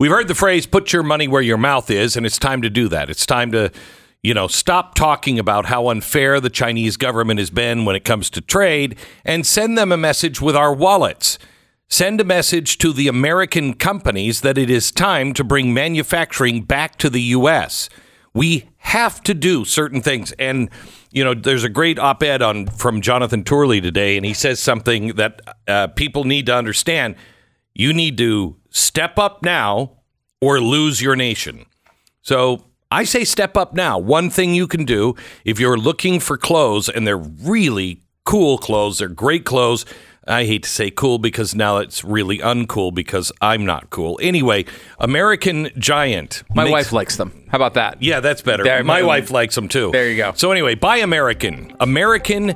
we've heard the phrase "put your money where your mouth is," and it's time to do that. It's time to you know, stop talking about how unfair the Chinese government has been when it comes to trade and send them a message with our wallets. Send a message to the American companies that it is time to bring manufacturing back to the U.S. We have to do certain things. And, you know, there's a great op ed on from Jonathan Turley today, and he says something that uh, people need to understand. You need to step up now or lose your nation. So I say step up now. One thing you can do if you're looking for clothes and they're really cool clothes, they're great clothes I hate to say cool because now it's really uncool because I'm not cool. Anyway, American Giant. My makes- wife likes them. How about that? Yeah, that's better. There- My wife likes them too. There you go. So anyway, buy American. American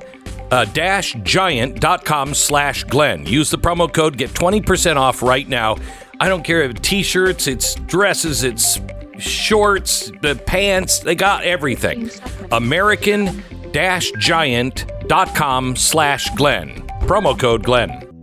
uh, dash giant.com slash Glenn. Use the promo code, get 20% off right now. I don't care if t-shirts, it's dresses, it's shorts, the pants, they got everything. American dash giant.com slash Glenn. Promo code Glenn.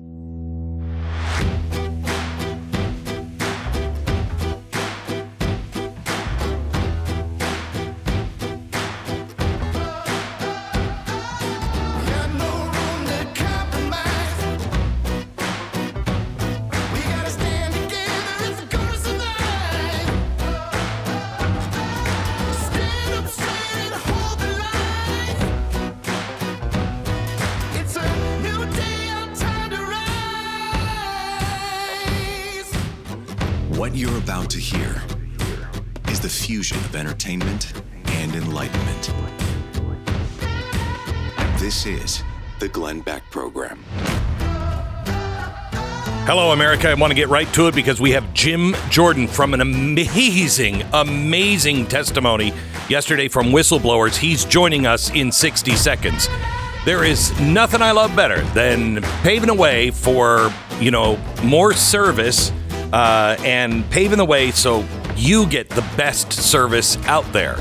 The Beck Program. Hello, America. I want to get right to it because we have Jim Jordan from an amazing, amazing testimony yesterday from whistleblowers. He's joining us in 60 seconds. There is nothing I love better than paving a way for, you know, more service uh, and paving the way so you get the best service out there.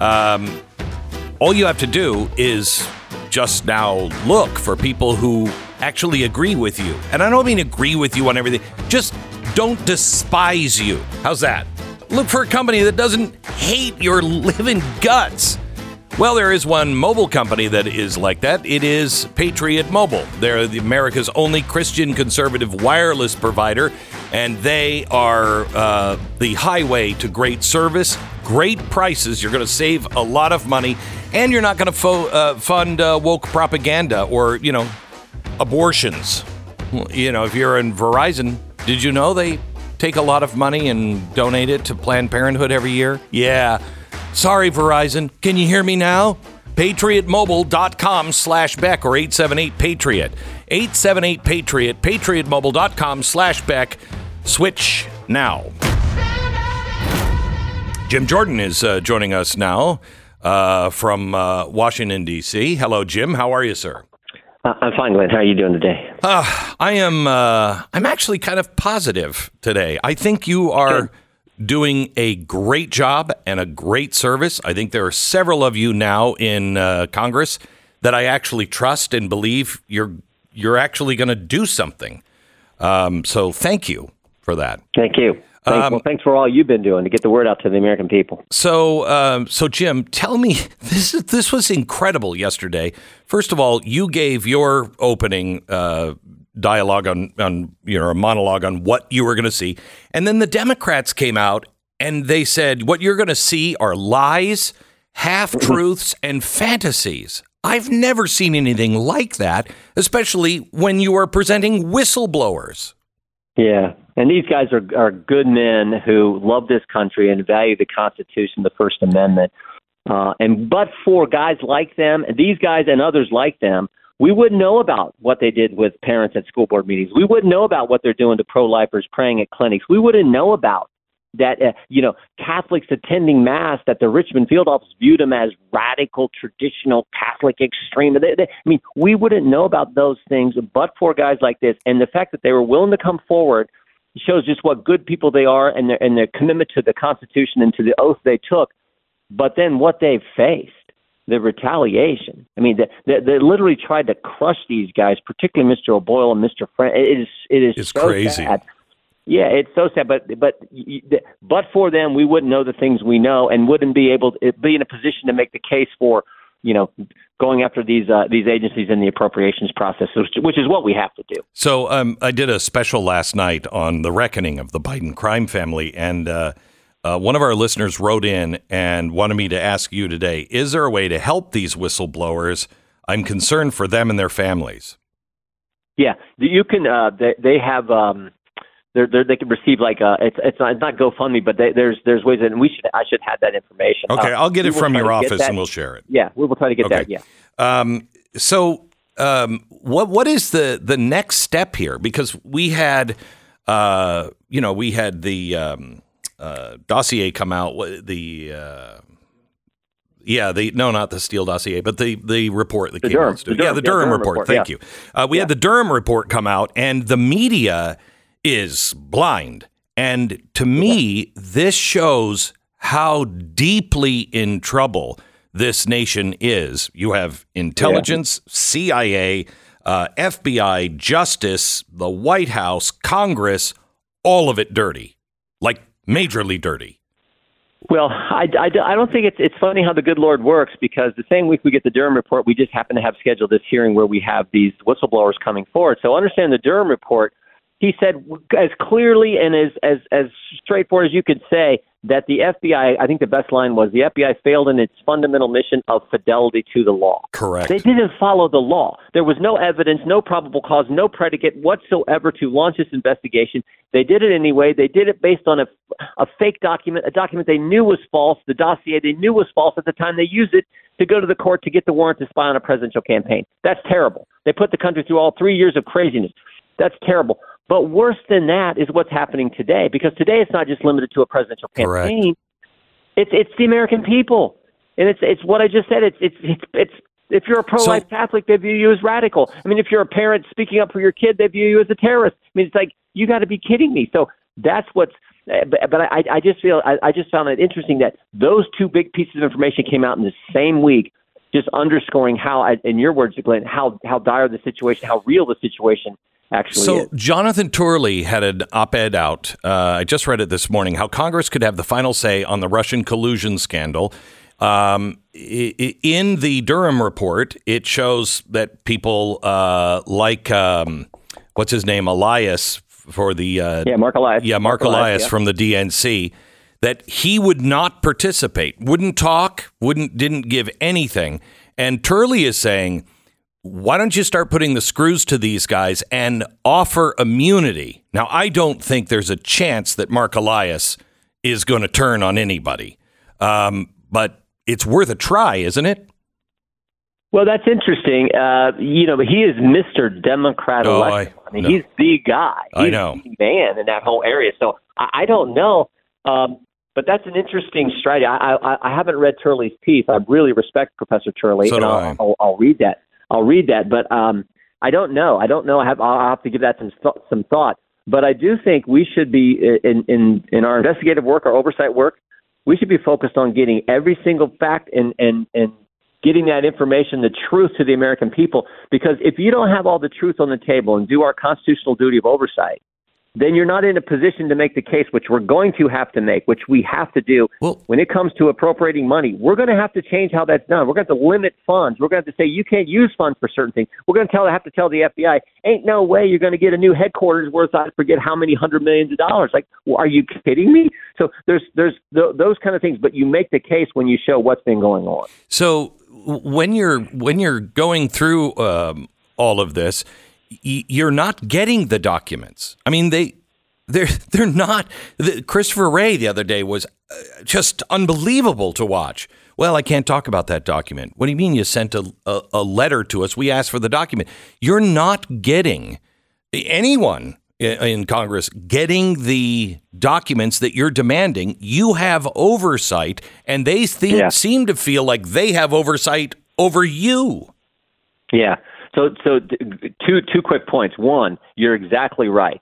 Um, all you have to do is just now look for people who actually agree with you. And I don't mean agree with you on everything, just don't despise you. How's that? Look for a company that doesn't hate your living guts. Well, there is one mobile company that is like that. It is Patriot Mobile. They're the America's only Christian conservative wireless provider, and they are uh, the highway to great service, great prices. You're going to save a lot of money, and you're not going to fo- uh, fund uh, woke propaganda or you know abortions. You know, if you're in Verizon, did you know they take a lot of money and donate it to Planned Parenthood every year? Yeah. Sorry, Verizon. Can you hear me now? PatriotMobile.com slash Beck or 878-PATRIOT. 878-PATRIOT. PatriotMobile.com slash Beck. Switch now. Jim Jordan is uh, joining us now uh, from uh, Washington, D.C. Hello, Jim. How are you, sir? Uh, I'm fine, Glenn. How are you doing today? Uh, I am. Uh, I'm actually kind of positive today. I think you are doing a great job and a great service. I think there are several of you now in uh, Congress that I actually trust and believe you're you're actually going to do something. Um, so thank you for that. Thank you. Thanks, Um, well, thanks for all you've been doing to get the word out to the American people. So, um, so Jim, tell me this. is- This was incredible yesterday. First of all, you gave your opening uh, dialogue on, on you know, a monologue on what you were going to see, and then the Democrats came out and they said what you're going to see are lies, half truths, and fantasies. I've never seen anything like that, especially when you are presenting whistleblowers. Yeah, and these guys are are good men who love this country and value the Constitution, the First Amendment. Uh, and but for guys like them, these guys and others like them, we wouldn't know about what they did with parents at school board meetings. We wouldn't know about what they're doing to pro-lifers praying at clinics. We wouldn't know about that. Uh, you know, Catholics attending mass that the Richmond field office viewed them as radical, traditional Catholic extreme. I mean, we wouldn't know about those things but for guys like this. And the fact that they were willing to come forward shows just what good people they are and their and their commitment to the Constitution and to the oath they took. But then what they've faced, the retaliation. I mean, they, they, they literally tried to crush these guys, particularly Mr. O'Boyle and Mr. Friend. It is it is It's so crazy. sad. Yeah, it's so sad, but but but for them, we wouldn't know the things we know, and wouldn't be able to be in a position to make the case for you know going after these uh, these agencies in the appropriations process, which is what we have to do. So um, I did a special last night on the reckoning of the Biden crime family, and uh, uh, one of our listeners wrote in and wanted me to ask you today: Is there a way to help these whistleblowers? I'm concerned for them and their families. Yeah, you can. Uh, they, they have. Um, they're, they're, they can receive like uh, it's it's not, it's not GoFundMe, but they, there's there's ways and we should I should have that information. Okay, uh, I'll get it from your office and we'll share it. Yeah, we will try to get okay. that. Yeah. Um, so um, what what is the the next step here? Because we had, uh, you know, we had the um, uh, dossier come out. The uh, yeah, the no, not the Steele dossier, but the the report that the came Durham, out. The Durham, yeah, the Durham, yeah, Durham report. report. Thank yeah. you. Uh, we yeah. had the Durham report come out, and the media is blind. And to me, this shows how deeply in trouble this nation is. You have intelligence. CIA, uh, FBI, justice, the White House, Congress, all of it dirty, majorly dirty. Well, I, I, I don't think it's it's funny how the good Lord works because the same week we get the Durham report, we just happen to have scheduled this hearing where we have these whistleblowers coming forward. So understand the Durham report he said as clearly and as as as straightforward as you could say that the FBI, I think the best line was the FBI failed in its fundamental mission of fidelity to the law. Correct. They didn't follow the law. There was no evidence, no probable cause, no predicate whatsoever to launch this investigation. They did it anyway. They did it based on a, a fake document, a document they knew was false, the dossier they knew was false at the time they used it to go to the court to get the warrant to spy on a presidential campaign. That's terrible. They put the country through all three years of craziness. That's terrible. But worse than that is what's happening today, because today it's not just limited to a presidential campaign. Correct. It's it's the American people, and it's it's what I just said. It's it's it's it's if you're a pro-life so, Catholic, they view you as radical. I mean, if you're a parent speaking up for your kid, they view you as a terrorist. I mean, it's like you got to be kidding me. So that's what's. Eh, but, but I, I just feel I, I just found it interesting that those two big pieces of information came out in the same week, just underscoring how, in your words, Glenn, how how dire the situation, how real the situation actually so is. Jonathan Turley had an op-ed out. Uh, I just read it this morning. How Congress could have the final say on the Russian collusion scandal. Um, in the Durham report, it shows that people uh, like um, what's his name, Elias for the uh, yeah Mark Elias, yeah Mark, Mark Elias, yeah. from the DNC, that he would not participate, wouldn't talk, wouldn't didn't give anything. And Turley is saying why don't you start putting the screws to these guys and offer immunity? Now, I don't think there's a chance that Mark Elias is going to turn on anybody, um, but it's worth a try, isn't it? Well, that's interesting. Uh, you know, he is Mr. Democrat oh, I, I, mean, no. he's the guy. He's I know. the man in that whole area. So I, I don't know. Um, but that's an interesting strategy. I, I, I haven't read Turley's piece. I really respect Professor Turley, so and I'll, I'll, I'll read that. I'll read that. But um, I don't know. I don't know. I have, I'll have to give that some th- some thought. But I do think we should be in in in our investigative work, our oversight work. We should be focused on getting every single fact and and and getting that information, the truth to the American people. Because if you don't have all the truth on the table and do our constitutional duty of oversight, then you're not in a position to make the case, which we're going to have to make, which we have to do well, when it comes to appropriating money. We're going to have to change how that's done. We're going to have to limit funds. We're going to have to say you can't use funds for certain things. We're going to tell have to tell the FBI, ain't no way you're going to get a new headquarters worth I forget how many hundred millions of dollars. Like, well, are you kidding me? So there's there's th- those kind of things, but you make the case when you show what's been going on. So when you're when you're going through um, all of this you're not getting the documents. I mean, they they're they're not. The, Christopher Wray the other day was uh, just unbelievable to watch. Well, I can't talk about that document. What do you mean you sent a, a, a letter to us? We asked for the document. You're not getting anyone in Congress getting the documents that you're demanding. You have oversight, and they th- yeah. seem to feel like they have oversight over you. Yeah. So, so two two quick points. One, you're exactly right.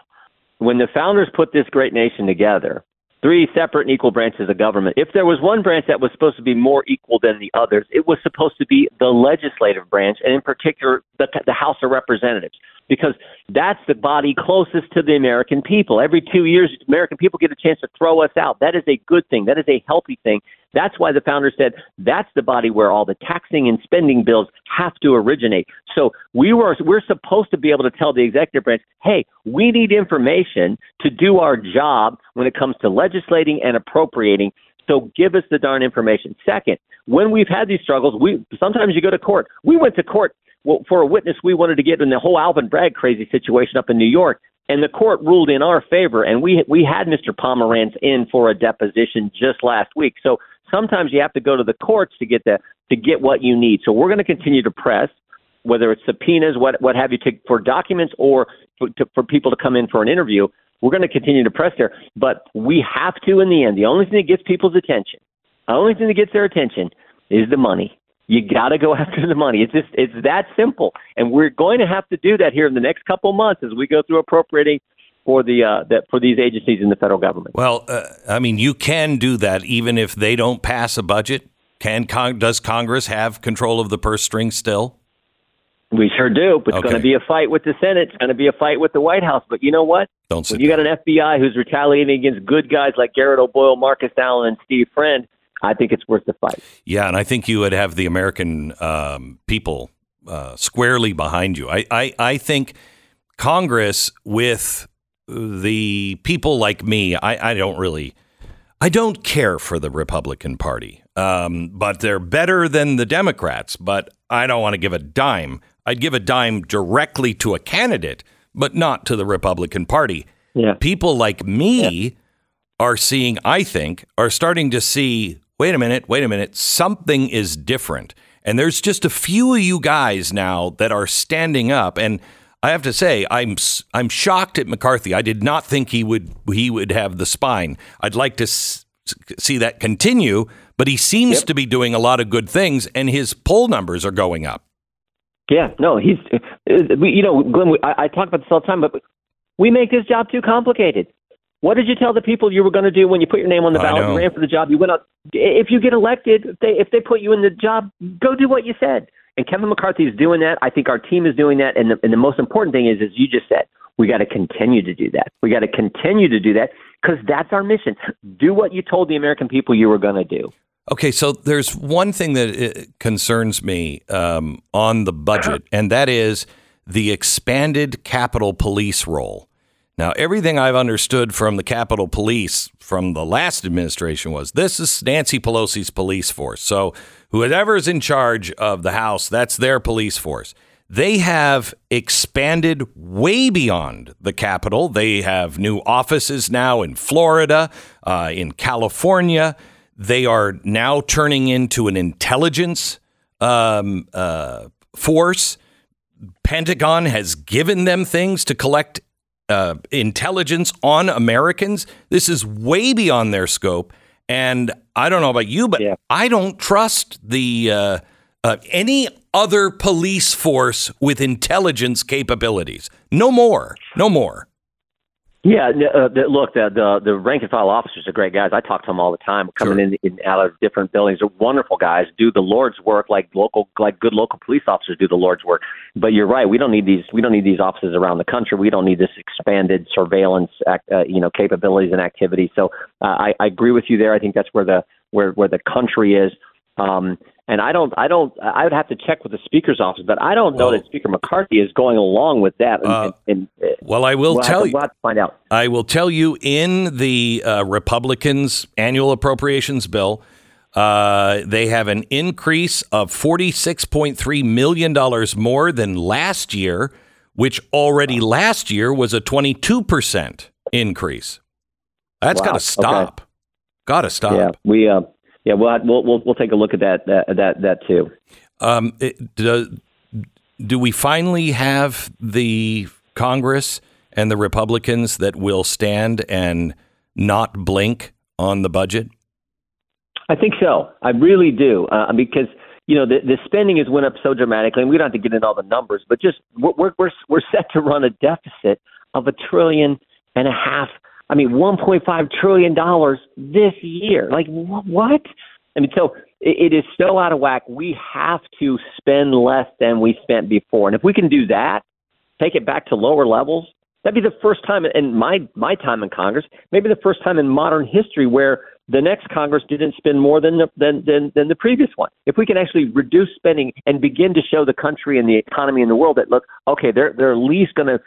When the founders put this great nation together, three separate and equal branches of government. If there was one branch that was supposed to be more equal than the others, it was supposed to be the legislative branch, and in particular, the, the House of Representatives. Because that's the body closest to the American people. Every two years, American people get a chance to throw us out. That is a good thing. That is a healthy thing. That's why the founders said that's the body where all the taxing and spending bills have to originate. So we were we're supposed to be able to tell the executive branch, hey, we need information to do our job when it comes to legislating and appropriating. So give us the darn information. Second, when we've had these struggles, we sometimes you go to court. We went to court for a witness we wanted to get in the whole Alvin Bragg crazy situation up in New York, and the court ruled in our favor. And we we had Mr. Pomerantz in for a deposition just last week. So sometimes you have to go to the courts to get the to get what you need. So we're going to continue to press, whether it's subpoenas, what what have you, to, for documents or for, to, for people to come in for an interview. We're going to continue to press there, but we have to in the end. The only thing that gets people's attention, the only thing that gets their attention, is the money. You got to go after the money. It's just it's that simple, and we're going to have to do that here in the next couple of months as we go through appropriating for the uh, that for these agencies in the federal government. Well, uh, I mean, you can do that even if they don't pass a budget. Can con- does Congress have control of the purse string still? We sure do. But it's okay. going to be a fight with the Senate. It's going to be a fight with the White House. But you know what? Don't when you got an FBI who's retaliating against good guys like Garrett O'Boyle, Marcus Allen, and Steve Friend, I think it's worth the fight. Yeah, and I think you would have the American um, people uh, squarely behind you. I, I, I think Congress with the people like me, I, I don't really, I don't care for the Republican Party, um, but they're better than the Democrats. But I don't want to give a dime. I'd give a dime directly to a candidate, but not to the Republican Party. Yeah. People like me yeah. are seeing, I think, are starting to see. Wait a minute, wait a minute. Something is different. And there's just a few of you guys now that are standing up. And I have to say, I'm I'm shocked at McCarthy. I did not think he would he would have the spine. I'd like to s- see that continue, but he seems yep. to be doing a lot of good things, and his poll numbers are going up. Yeah, no, he's uh, you know, Glenn. I, I talk about this all the time, but we make this job too complicated. What did you tell the people you were going to do when you put your name on the ballot, and ran for the job, you went out? If you get elected, if they if they put you in the job, go do what you said. And Kevin McCarthy is doing that. I think our team is doing that. And the, and the most important thing is, as you just said, we got to continue to do that. We got to continue to do that because that's our mission. Do what you told the American people you were going to do. Okay, so there's one thing that uh, concerns me um, on the budget, and that is the expanded Capitol Police role. Now, everything I've understood from the Capitol Police from the last administration was this is Nancy Pelosi's police force. So, whoever's in charge of the House, that's their police force. They have expanded way beyond the Capitol. They have new offices now in Florida, uh, in California. They are now turning into an intelligence um, uh, force. Pentagon has given them things to collect uh, intelligence on Americans. This is way beyond their scope. And I don't know about you, but yeah. I don't trust the uh, uh, any other police force with intelligence capabilities. No more. No more. Yeah, uh, the, look, the, the the rank and file officers are great guys. I talk to them all the time, coming sure. in, in out of different buildings. They're wonderful guys. Do the Lord's work like local, like good local police officers do the Lord's work. But you're right. We don't need these. We don't need these offices around the country. We don't need this expanded surveillance, act, uh, you know, capabilities and activity. So uh, I, I agree with you there. I think that's where the where where the country is. Um, and I don't, I don't, I would have to check with the speaker's office, but I don't know that Speaker McCarthy is going along with that. And, uh, and, and, uh, well, I will we'll tell to, you. We'll have to find out. I will tell you in the uh, Republicans' annual appropriations bill, uh, they have an increase of $46.3 million more than last year, which already last year was a 22% increase. That's wow. got to stop. Okay. Got to stop. Yeah, we uh, yeah, we'll, we'll we'll we'll take a look at that that that, that too. Um, it, do, do we finally have the Congress and the Republicans that will stand and not blink on the budget? I think so. I really do uh, because you know the, the spending has went up so dramatically, and we don't have to get into all the numbers, but just we're we're we're set to run a deficit of a trillion and a half I mean, 1.5 trillion dollars this year. Like what? I mean, so it, it is so out of whack. We have to spend less than we spent before, and if we can do that, take it back to lower levels. That'd be the first time in my my time in Congress, maybe the first time in modern history where the next Congress didn't spend more than the, than, than than the previous one. If we can actually reduce spending and begin to show the country and the economy in the world that look, okay, they're they're at least going to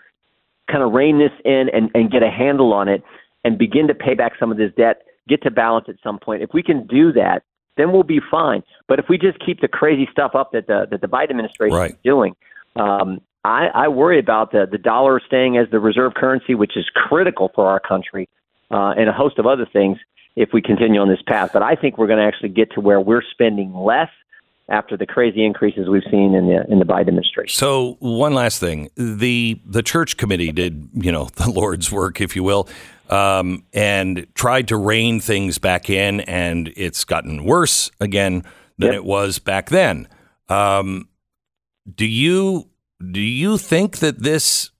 kind of rein this in and, and get a handle on it and begin to pay back some of this debt, get to balance at some point. If we can do that, then we'll be fine. But if we just keep the crazy stuff up that the that the Biden administration right. is doing, um, I, I worry about the the dollar staying as the reserve currency, which is critical for our country, uh, and a host of other things. If we continue on this path, but I think we're going to actually get to where we're spending less after the crazy increases we've seen in the in the Biden administration. So one last thing, the the church committee did you know the Lord's work, if you will, um, and tried to rein things back in, and it's gotten worse again than yep. it was back then. Um, do you do you think that this,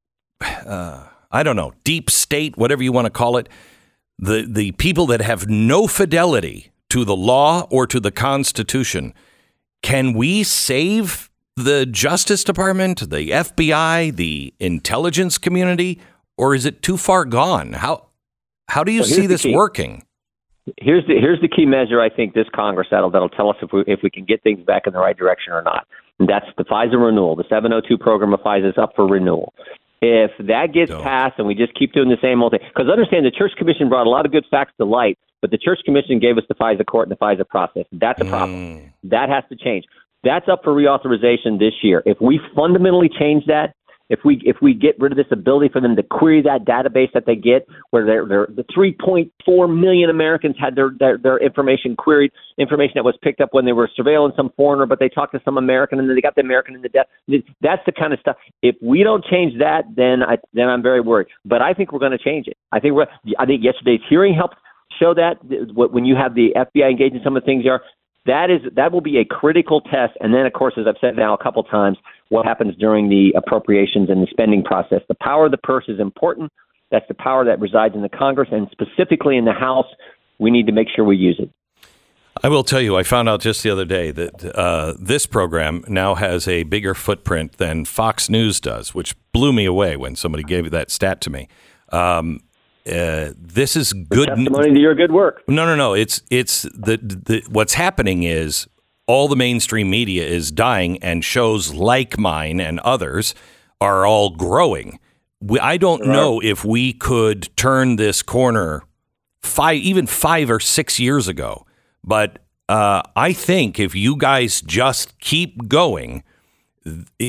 uh, I don't know, deep state, whatever you want to call it, the the people that have no fidelity to the law or to the Constitution, can we save the Justice Department, the FBI, the intelligence community, or is it too far gone? How how do you well, see this working? Here's the here's the key measure I think this Congress that'll that'll tell us if we if we can get things back in the right direction or not. And that's the FISA renewal. The 702 program of FISA is up for renewal. If that gets Don't. passed and we just keep doing the same old thing, because understand the Church Commission brought a lot of good facts to light, but the Church Commission gave us the FISA court and the FISA process. That's a problem. Mm. That has to change. That's up for reauthorization this year. If we fundamentally change that, if we if we get rid of this ability for them to query that database that they get, where they're, they're, the 3.4 million Americans had their, their their information queried, information that was picked up when they were surveilling some foreigner, but they talked to some American and then they got the American in the death. That's the kind of stuff. If we don't change that, then I then I'm very worried. But I think we're going to change it. I think we're. I think yesterday's hearing helped show that when you have the FBI engaged in some of the things they are, that is that will be a critical test. And then, of course, as I've said now a couple times, what happens during the appropriations and the spending process. The power of the purse is important. That's the power that resides in the Congress and specifically in the House. We need to make sure we use it. I will tell you, I found out just the other day that uh, this program now has a bigger footprint than Fox News does, which blew me away when somebody gave that stat to me. Um, uh, this is good testimony to your good work. No, no, no. It's it's the, the what's happening is all the mainstream media is dying, and shows like mine and others are all growing. We, I don't know if we could turn this corner five, even five or six years ago, but uh, I think if you guys just keep going,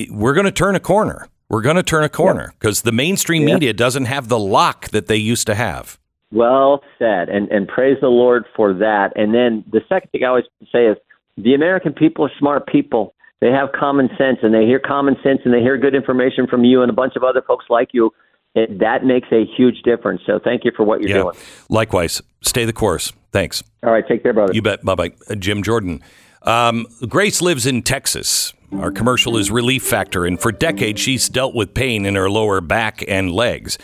we're going to turn a corner. We're going to turn a corner because the mainstream media doesn't have the lock that they used to have. Well said, and and praise the Lord for that. And then the second thing I always say is the American people are smart people. They have common sense, and they hear common sense, and they hear good information from you and a bunch of other folks like you. It, that makes a huge difference. So thank you for what you're yeah. doing. Likewise, stay the course. Thanks. All right, take care, brother. You bet. Bye bye, Jim Jordan. Um, Grace lives in Texas. Our commercial is Relief Factor, and for decades she's dealt with pain in her lower back and legs.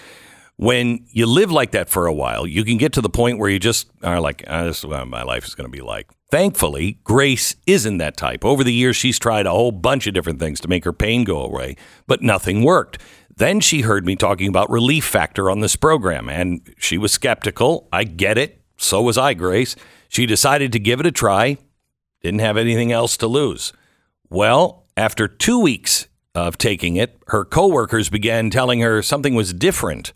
When you live like that for a while, you can get to the point where you just are like, oh, "This is what my life is going to be like." Thankfully, Grace isn't that type. Over the years, she's tried a whole bunch of different things to make her pain go away, but nothing worked. Then she heard me talking about Relief Factor on this program, and she was skeptical. I get it. So was I, Grace. She decided to give it a try. Didn't have anything else to lose. Well, after two weeks of taking it, her coworkers began telling her something was different.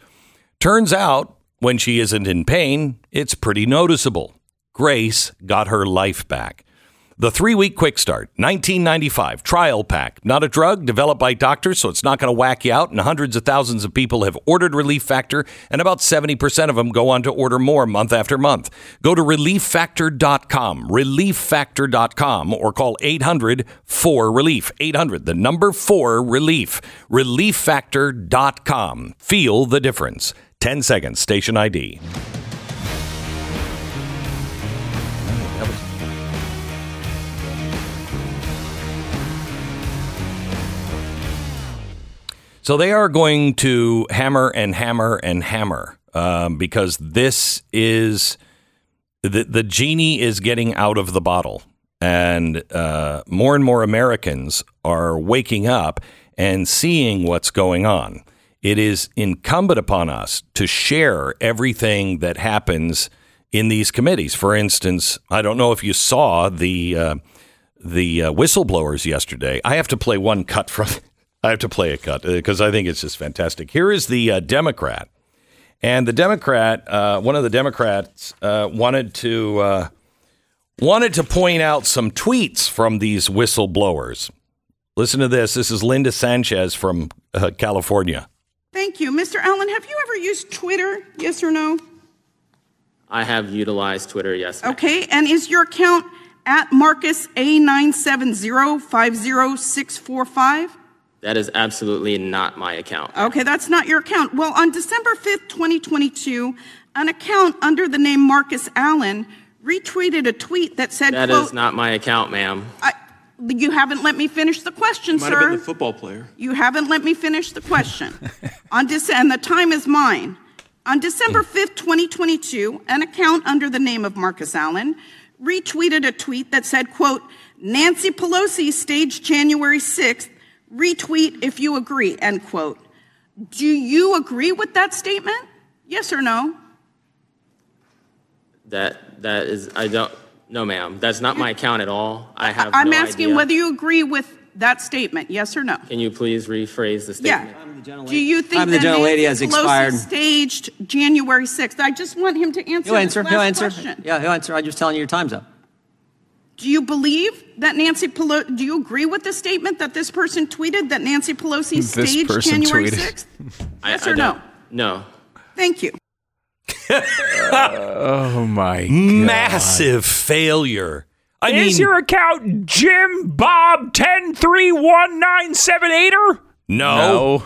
Turns out, when she isn't in pain, it's pretty noticeable. Grace got her life back. The three week quick start, 1995, trial pack, not a drug developed by doctors, so it's not going to whack you out. And hundreds of thousands of people have ordered Relief Factor, and about 70% of them go on to order more month after month. Go to relieffactor.com, relieffactor.com, or call 800 4 Relief. 800, the number 4 Relief. Relieffactor.com. Feel the difference. 10 seconds, station ID. So they are going to hammer and hammer and hammer um, because this is the the genie is getting out of the bottle, and uh, more and more Americans are waking up and seeing what's going on. It is incumbent upon us to share everything that happens in these committees. For instance, I don't know if you saw the uh, the uh, whistleblowers yesterday. I have to play one cut from. I have to play a cut because I think it's just fantastic. Here is the uh, Democrat, and the Democrat, uh, one of the Democrats, uh, wanted to uh, wanted to point out some tweets from these whistleblowers. Listen to this. This is Linda Sanchez from California. Thank you, Mr. Allen. Have you ever used Twitter? Yes or no? I have utilized Twitter, yes. Ma'am. Okay, and is your account at Marcus A970506645? That is absolutely not my account. Okay, that's not your account. Well, on December 5th, 2022, an account under the name Marcus Allen retweeted a tweet that said, That quote, is not my account, ma'am. I, you haven't let me finish the question, Might sir. have been the football player. You haven't let me finish the question. on Dece- and the time is mine. On December 5th, 2022, an account under the name of Marcus Allen retweeted a tweet that said, quote, Nancy Pelosi staged January 6th, retweet if you agree, end quote. Do you agree with that statement? Yes or no? That that is I don't no ma'am. That's not my account at all. I have I'm no asking idea. whether you agree with that statement, yes or no? Can you please rephrase the statement? Yeah. Do you think I'm the that gentlelady Nancy has Pelosi expired. staged January 6th? I just want him to answer He'll answer. this He'll answer. question. Yeah, he'll answer. I'm just telling you your time's up. Do you believe that Nancy Pelosi, do you agree with the statement that this person tweeted that Nancy Pelosi This staged January tweeted. 6th? Yes I or no? don't- No. Thank you. Oh my! Massive failure. I mean, Is your account Jim Bob ten three one nine seven eighter? no. No.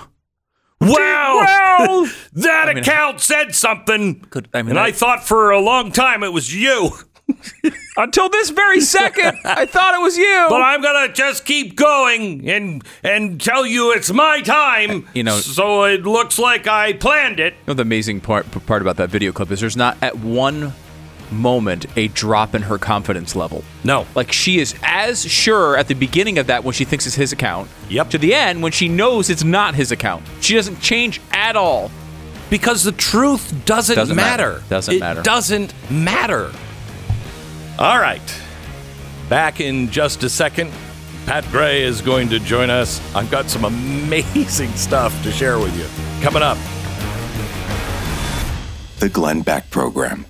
Well, Well, that I mean- account said something, Could- I mean, and I, I- thought for a long time it was you. Until this very second, I thought it was you. But I'm gonna just keep going and and tell you it's my time. You know- so it looks like I planned it. You know, the amazing part part about that video clip is there's not at one moment a drop in her confidence level. No, Like she is as sure at the beginning of that when she thinks it's his account. Yep. To the end when she knows it's not his account. She doesn't change at all. because the truth doesn't, Doesn't matter. matter. Doesn't it matter. Doesn't matter. All right. Back in just a second. Pat Gray is going to join us. I've got some amazing stuff to share with you. Coming up. The Glenn Beck Program.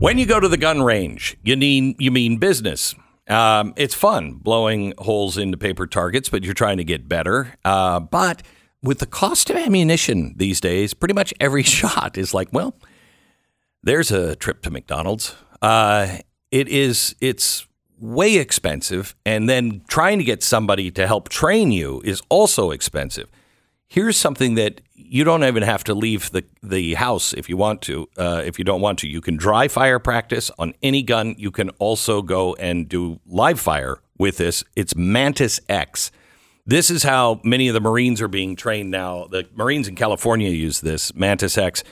When you go to the gun range, you mean you mean business. Um, it's fun blowing holes into paper targets, but you're trying to get better. Uh, but with the cost of ammunition these days, pretty much every shot is like, well, there's a trip to McDonald's. Uh, it is it's way expensive, and then trying to get somebody to help train you is also expensive. Here's something that you don't even have to leave the, the house if you want to. Uh, if you don't want to, you can dry fire practice on any gun. You can also go and do live fire with this. It's Mantis X. This is how many of the Marines are being trained now. The Marines in California use this Mantis X,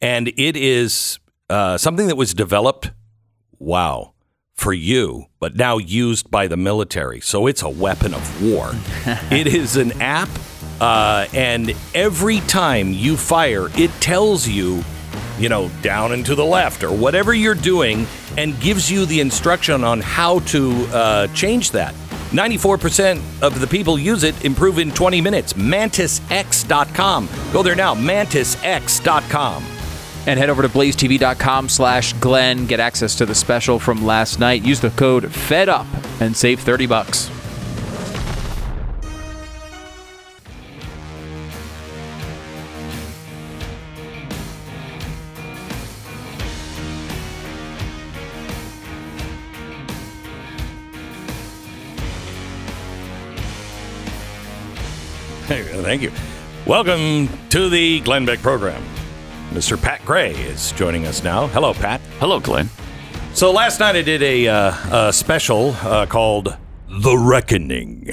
and it is uh, something that was developed. Wow. For you, but now used by the military. So it's a weapon of war. it is an app, uh, and every time you fire, it tells you, you know, down and to the left or whatever you're doing, and gives you the instruction on how to uh, change that. 94% of the people use it, improve in 20 minutes. MantisX.com. Go there now, MantisX.com. And head over to blazetv.com slash Glenn. Get access to the special from last night. Use the code FEDUP and save 30 bucks. Thank you. Welcome to the Glenn Beck program. Mr. Pat Gray is joining us now. Hello, Pat. Hello, Glenn. So last night I did a, uh, a special uh, called The Reckoning.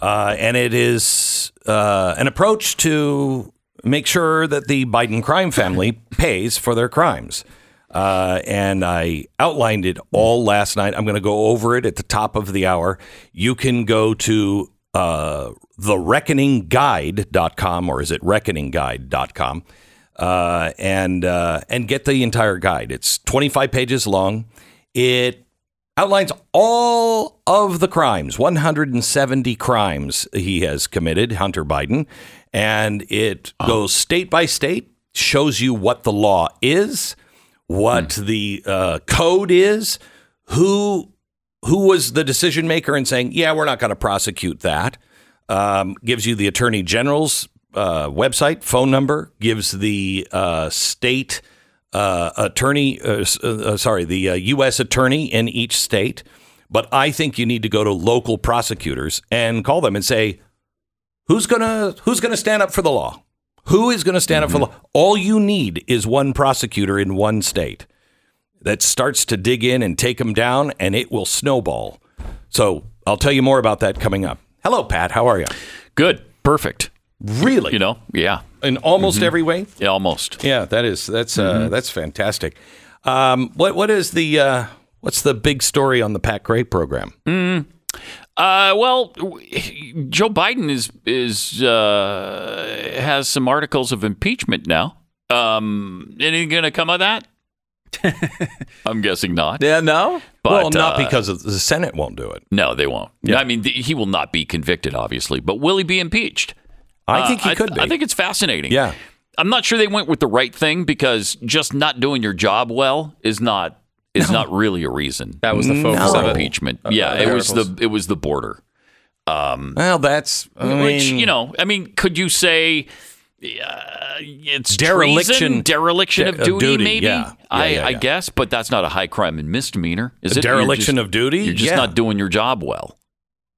Uh, and it is uh, an approach to make sure that the Biden crime family pays for their crimes. Uh, and I outlined it all last night. I'm going to go over it at the top of the hour. You can go to uh, thereckoningguide.com or is it reckoningguide.com uh, and uh, and get the entire guide. It's 25 pages long. It outlines all of the crimes, 170 crimes he has committed, Hunter Biden, and it goes state by state, shows you what the law is, what the uh, code is, who who was the decision maker in saying, yeah, we're not going to prosecute that. Um, gives you the attorney general's uh, website, phone number, gives the uh, state uh, attorney, uh, uh, sorry, the uh, U.S. attorney in each state. But I think you need to go to local prosecutors and call them and say, who's gonna who's gonna stand up for the law? Who is gonna stand up for the law? All you need is one prosecutor in one state that starts to dig in and take them down, and it will snowball. So I'll tell you more about that coming up. Hello, Pat. How are you? Good. Perfect. Really? You know? Yeah. in almost every way. Yeah, almost. Yeah, that is that's uh, that's fantastic. Um, what what is the uh, what's the big story on the Pat Gray program? Uh, well, Joe Biden is is uh, has some articles of impeachment now. Um, anything going to come of that? I'm guessing not. Yeah, no. But, well, not uh, because of, the Senate won't do it. No, they won't. Yeah. I mean, he will not be convicted, obviously, but will he be impeached? I think he Uh, could be. I think it's fascinating. Yeah. I'm not sure they went with the right thing because just not doing your job well is not is not really a reason. That was the focus for of impeachment. of yeah, the it was the it was the border. well, that's I Which mean, you know, I mean, could you say uh, it's Dereliction- treason, dereliction de- of of duty? duty, maybe yeah. Yeah, I, yeah, I yeah. guess, but that's not a high crime and misdemeanor, is A it? You're dereliction just- of duty? You're just Yeah. not doing your job well.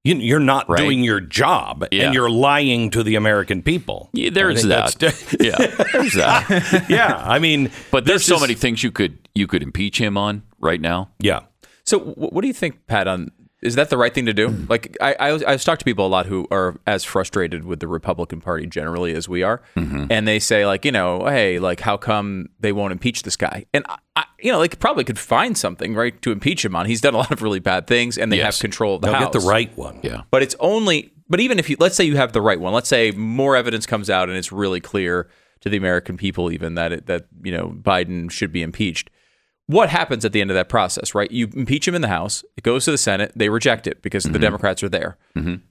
You, you're not Right. doing your job, Yeah. and you're lying to the American people. Yeah, there's that. yeah, there's that. yeah, I mean, But there's so is- many things you could you could impeach him on right now. Yeah, So, what do you think, Pat? On is that the right thing to do? Mm. Like, I, I I've talked to people a lot who are as frustrated with the Republican Party generally as we are, mm-hmm. and they say like, you know, hey, like, how come they won't impeach this guy? And I, I, you know, they could probably could find something right to impeach him on. He's done a lot of really bad things, and they Yes. have control of the they'll house. get the right one. Yeah. But it's only, but even if you, let's say you have the right one, let's say more evidence comes out and it's really clear to the American people, even that it, that you know Biden should be impeached. What happens at the end of that process, right? You impeach him in the House, it goes to the Senate, they reject it because the Democrats are there.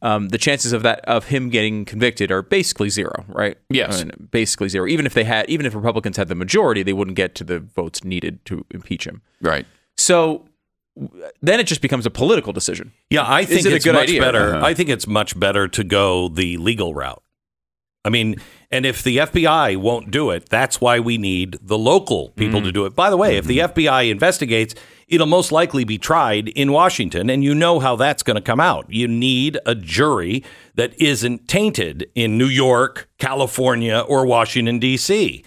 Um, the chances of that of him getting convicted are basically zero, right? Yes. I mean, basically zero. Even if they had, even if Republicans had the majority, they wouldn't get to the votes needed to impeach him. Right. So then it just becomes a political decision. Yeah, I think it a it's good much idea? better. Uh-huh. I think it's much better to go the legal route. I mean, and if the FBI won't do it, that's why we need the local people to do it. By the way, if the FBI investigates, it'll most likely be tried in Washington, and you know how that's going to come out. You need a jury that isn't tainted in New York, California, or Washington D.C.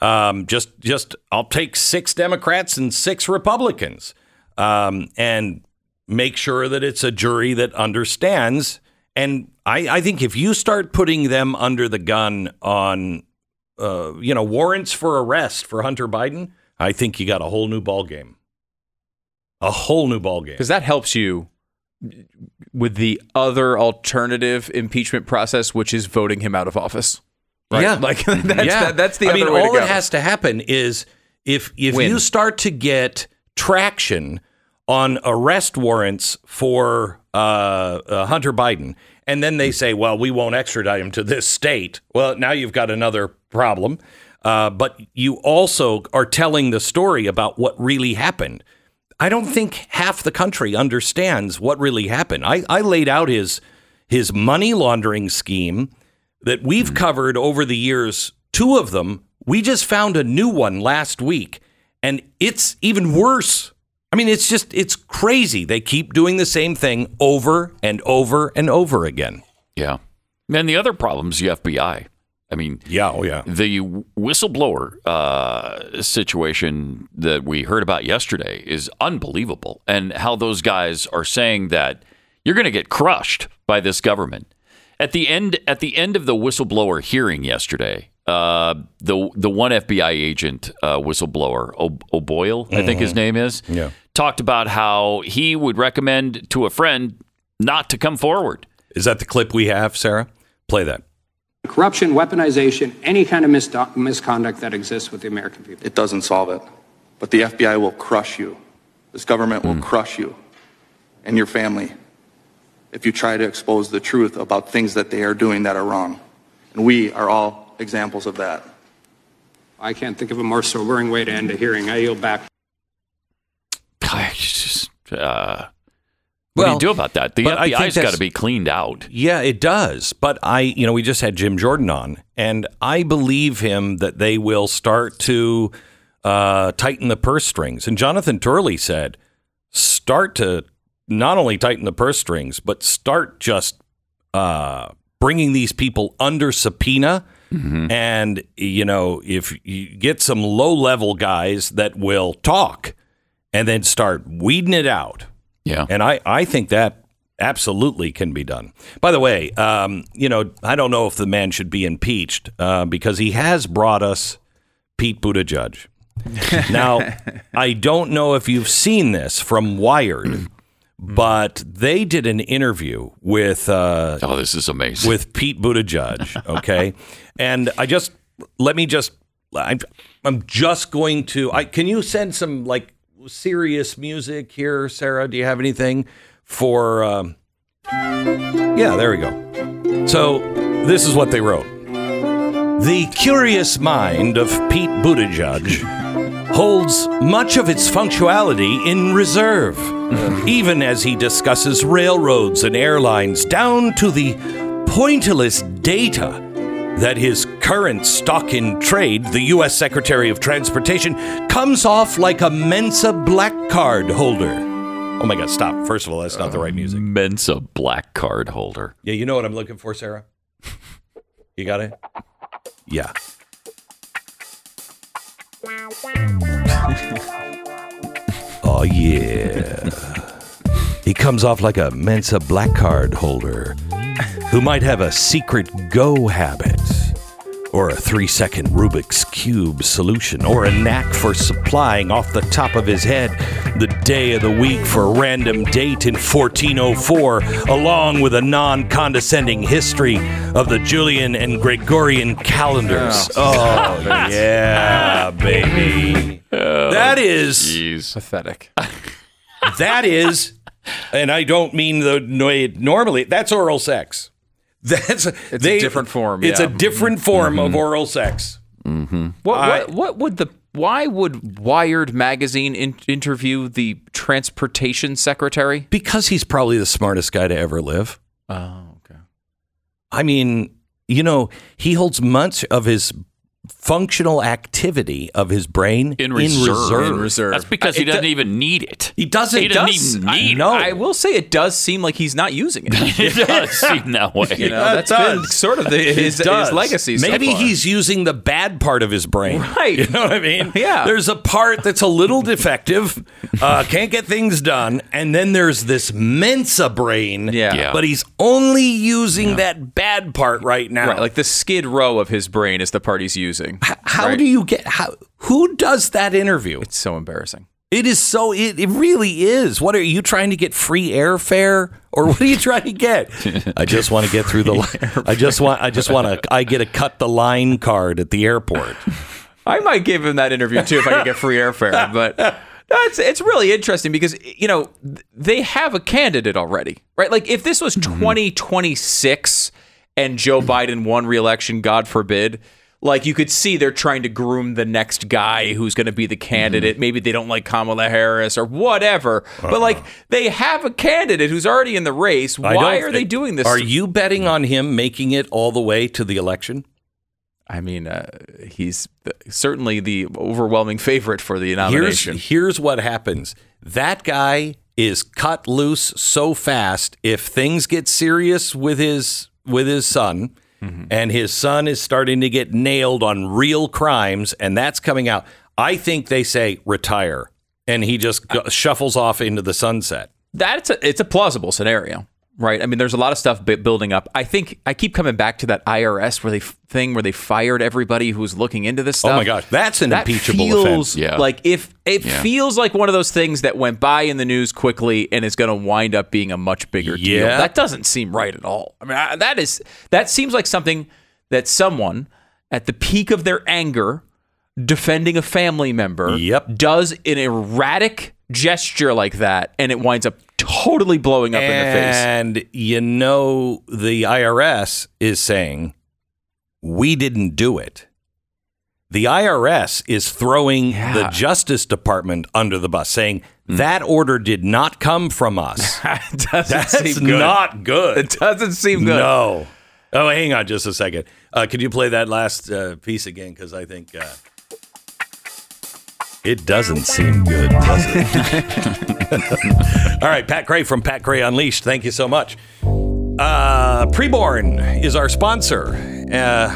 Um, just, just I'll take six Democrats and six Republicans, um, and make sure that it's a jury that understands. And I, I think if you start putting them under the gun on, uh, you know, warrants for arrest for Hunter Biden, I think you got a whole new ball game. A whole new ball game. because that helps you with the other alternative impeachment process, which is voting him out of office. Right? Yeah, like that's that, that's the I other mean, way all to go. that has to happen is if if Win. you start to get traction on arrest warrants for uh, uh, Hunter Biden, and then they say, "Well, we won't extradite him to this state." Well, now you've got another problem. Uh, but you also are telling the story about what really happened. I don't think half the country understands what really happened. I, I laid out his his money laundering scheme that we've covered over the years, two of them. We just found a new one last week, and it's even worse. I mean, it's just, it's crazy. They keep doing the same thing over and over and over again. Yeah. And the other problem's the FBI. I mean, Yeah, oh, yeah. the whistleblower uh, situation that we heard about yesterday is unbelievable, and how those guys are saying that you're going to get crushed by this government. At the end, at the end of the whistleblower hearing yesterday, uh, the the one FBI agent uh, whistleblower o- O'Boyle, I think his name is, Yeah. Talked about how he would recommend to a friend not to come forward Is that the clip we have, Sarah? Play that. Corruption, weaponization, any kind of misdo- misconduct that exists with the American people. It doesn't solve it. But the FBI will crush you. This government will hmm. crush you and your family if you try to expose the truth about things that they are doing that are wrong. And we are all examples of that. I can't think of a more sobering way to end a hearing. I yield back. Just, uh, what do you do about that? The FBI's got to be cleaned out. Yeah, it does. But I, you know, we just had Jim Jordan on, and I believe him that they will start to uh, tighten the purse strings. And Jonathan Turley said, start to not only tighten the purse strings, but start just uh, bringing these people under subpoena. And, you know, if you get some low level guys that will talk and then start weeding it out. Yeah. And I, I think that absolutely can be done. By the way, um, you know, I don't know if the man should be impeached uh, because he has brought us Pete Buttigieg. now, I don't know if you've seen this from Wired, but they did an interview with uh, Oh, this is amazing. with Pete Buttigieg. Okay, and I just let me just I'm I'm just going to. I can you send some like serious music here, Sarah? Do you have anything for? Um, yeah, there we go. So this is what they wrote. The curious mind of Pete Buttigieg holds much of its functionality in reserve, even as he discusses railroads and airlines down to the pointless data that his current stock in trade, the U.S. Secretary of Transportation, comes off like a Mensa black card holder. Oh my God, stop. First of all, that's not the right music. Mensa black card holder. Yeah, you know what I'm looking for, Sarah? You got it? Yeah. oh, yeah. He comes off like a Mensa black card holder who might have a secret go habit, or a three second Rubik's Cube solution, or a knack for supplying off the top of his head the day of the week for a random date in 1404, along with a non condescending history of the Julian and Gregorian calendars. Oh, oh yeah, baby. that is Jeez. Pathetic. that is, and I don't mean the way it normally. That's oral sex. That's It's a different form, It's yeah. a different mm-hmm. form of mm-hmm. oral sex. Mm-hmm. What, I- what what would the why would Wired magazine in, interview the transportation secretary? Because he's probably the smartest guy to ever live. Oh, okay. I mean, you know, he holds much of his functional activity of his brain In reserve. In reserve. That's because he It doesn't do- even need it. He doesn't. He doesn't does- even I- need no. I will say it does seem like he's not using it. it. does seem that way. You know, Yeah, it that's been sort of the, his, his does. legacy. so Maybe far. he's using the bad part of his brain. Right. You know what I mean? Yeah. There's a part that's a little defective, uh, can't get things done, and then there's this Mensa brain. Yeah. Yeah. But he's only using that bad part right now. right, like the skid row of his brain is the part he's using. How right? do you get how? Who does that interview? It's so embarrassing. It is so. It, it really is. What are you trying to get? Free airfare, or what are you trying to get? I just want to get through the. li- I just want. I just want to. I get a cut the line card at the airport. I might give him that interview too if I could get free airfare. But that's it's really interesting because you know they have a candidate already, right? Like if this was mm-hmm. 2026 and Joe Biden won re-election, God forbid. Like you could see they're trying to groom the next guy who's going to be the candidate. Maybe they don't like Kamala Harris or whatever. But like they have a candidate who's already in the race. Why are they doing this? Are you betting on him making it all the way to the election? I mean, uh, he's certainly the overwhelming favorite for the Here's nomination. here's what happens. That guy is cut loose so fast. If things get serious with his with his son, Mm-hmm. and his son is starting to get nailed on real crimes, and that's coming out, I think they say retire, and he just go, shuffles off into the sunset. That's a, it's a plausible scenario, right? I mean, there's a lot of stuff building up. I think I keep coming back to that IRS where they f- thing where they fired everybody who was looking into this Oh my gosh, that's an that impeachable feels offense. Yeah. Like if it Yeah. feels like one of those things that went by in the news quickly and is going to wind up being a much bigger deal. Yeah. That doesn't seem right at all. I mean, I, that is that seems like something that someone at the peak of their anger defending a family member Yep. does an erratic gesture like that and it winds up totally blowing up in the face. And you know, the IRS is saying, we didn't do it. The IRS is throwing the Justice Department under the bus, saying that order did not come from us. doesn't That's seem good. not good. It doesn't seem good. No. Oh, hang on just a second. Uh, could you play that last uh, piece again? Because I think uh, it doesn't seem good, does it? All right, Pat Gray from Pat Gray Unleashed. Thank you so much. Uh, Preborn is our sponsor. Uh,